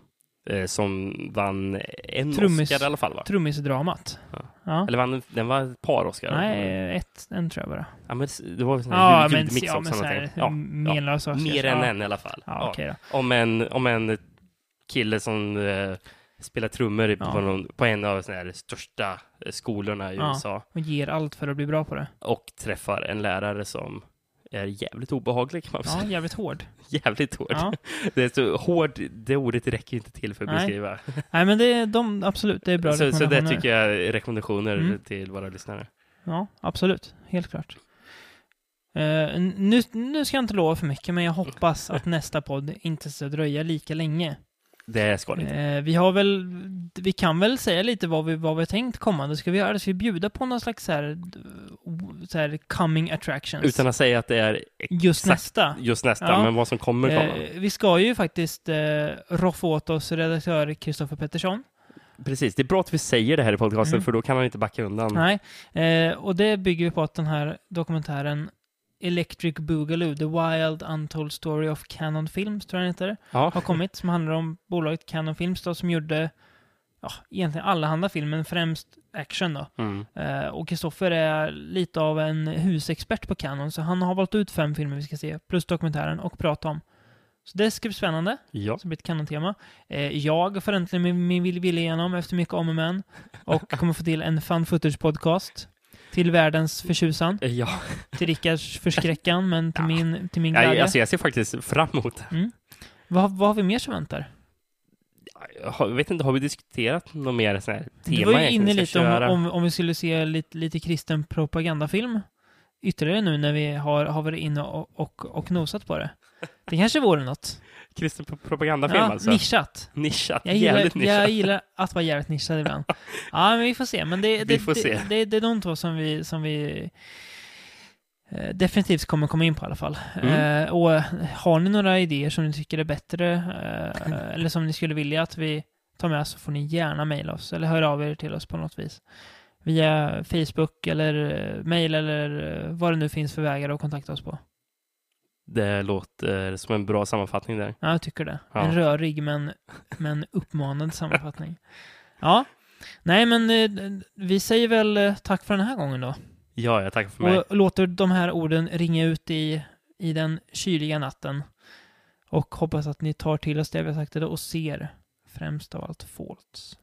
eh, som vann en Trummis- Oscar i alla fall va? Trummisdramat. Ja. Ja. Eller vann, den var ett par Oscar? Nej, ett, en tror jag bara. Ja, men det var en Ja, ljud- ljudmix ja, också. men så här, ja, menlösa Oscars. mer än ja. en i alla fall. Ja, Ja. då. Om, en, om en kille som eh, spelar trummor Ja. på, någon, på en av de största eh, skolorna i Ja. USA Och ger allt för att bli bra på det. och träffar en lärare som är jävligt obehaglig kan man Ja, säga. jävligt hård. Jävligt hård. Ja. Det är så hård, det ordet räcker inte till för att Nej. beskriva. Nej, men det är de, absolut, det är bra Så, så det tycker jag är rekommendationer Mm. till våra lyssnare. Ja, absolut. Helt klart. Eh, nu, nu ska jag inte lova för mycket, men jag hoppas att nästa podd inte ska dröja lika länge. Det ska det inte. Eh, vi har väl, vi kan väl säga lite vad vi, vad vi har tänkt kommande. Ska vi göra det? Ska vi bjuda på någon slags så här, så här coming attractions? Utan att säga att det är Just exakt nästa. just nästa, Ja. men vad som kommer komma. Eh, vi ska ju faktiskt eh, roffa åt oss redaktör Kristoffer Pettersson. Precis, det är bra att vi säger det här i podcasten, Mm. för då kan han inte backa undan. Nej, eh, och det bygger ju på att den här dokumentären Electric Boogaloo, The Wild Untold Story of Canon Films, tror jag den heter, Ja. har kommit, som handlar om bolaget Canon Films då, som gjorde ja, egentligen allehanda film, men främst action då. Mm. Eh, och Kristoffer är lite av en husexpert på Canon, så han har valt ut fem filmer vi ska se, plus dokumentären, och prata om. Så det ska bli spännande. Ja. som blir ett Canon-tema. Eh, jag får äntligen min, min vil- vilja igenom efter mycket om och men. Och kommer få till en fun footage-podcast. Till världens förtjusan. Eh, Ja, Till Rickards förskräckan, men till Ja. min, till min glädje. jag, alltså, jag ser faktiskt fram emot det. vad, vad har vi mer som väntar? Jag vet inte, har vi diskuterat något mer sån här tema Du var ju inne lite om, om, om vi skulle se lite, lite kristen propagandafilm ytterligare nu när vi har, har varit inne och, och, och nosat på det. Det kanske vore något. Kristen pro- propagandafilm Ja, alltså? nischat. Nischat, Jag gillar, jävligt nischat. jag gillar att vara jävligt nischad ibland. Ja, men vi får se. Men det, det, Vi får det, se. Det, det, är de två som vi, som vi eh, definitivt kommer komma in på i alla fall. Mm. Eh, och har ni några idéer som ni tycker är bättre eh, eller som ni skulle vilja att vi tar med så får ni gärna mejla oss eller höra av er till oss på något vis. Via Facebook eller eh, mejl eller eh, vad det nu finns för vägar att kontakta oss på. Det låter som en bra sammanfattning där. Ja, jag tycker det. Ja. En rörig men, men uppmanande sammanfattning. Ja, Nej, men eh, vi säger väl eh, tack för den här gången då. Ja, jag tackar för mig. Och låter de här orden ringa ut i, i den kyliga natten. Och hoppas att ni tar till oss det vi har sagt idag och ser främst av allt Faults.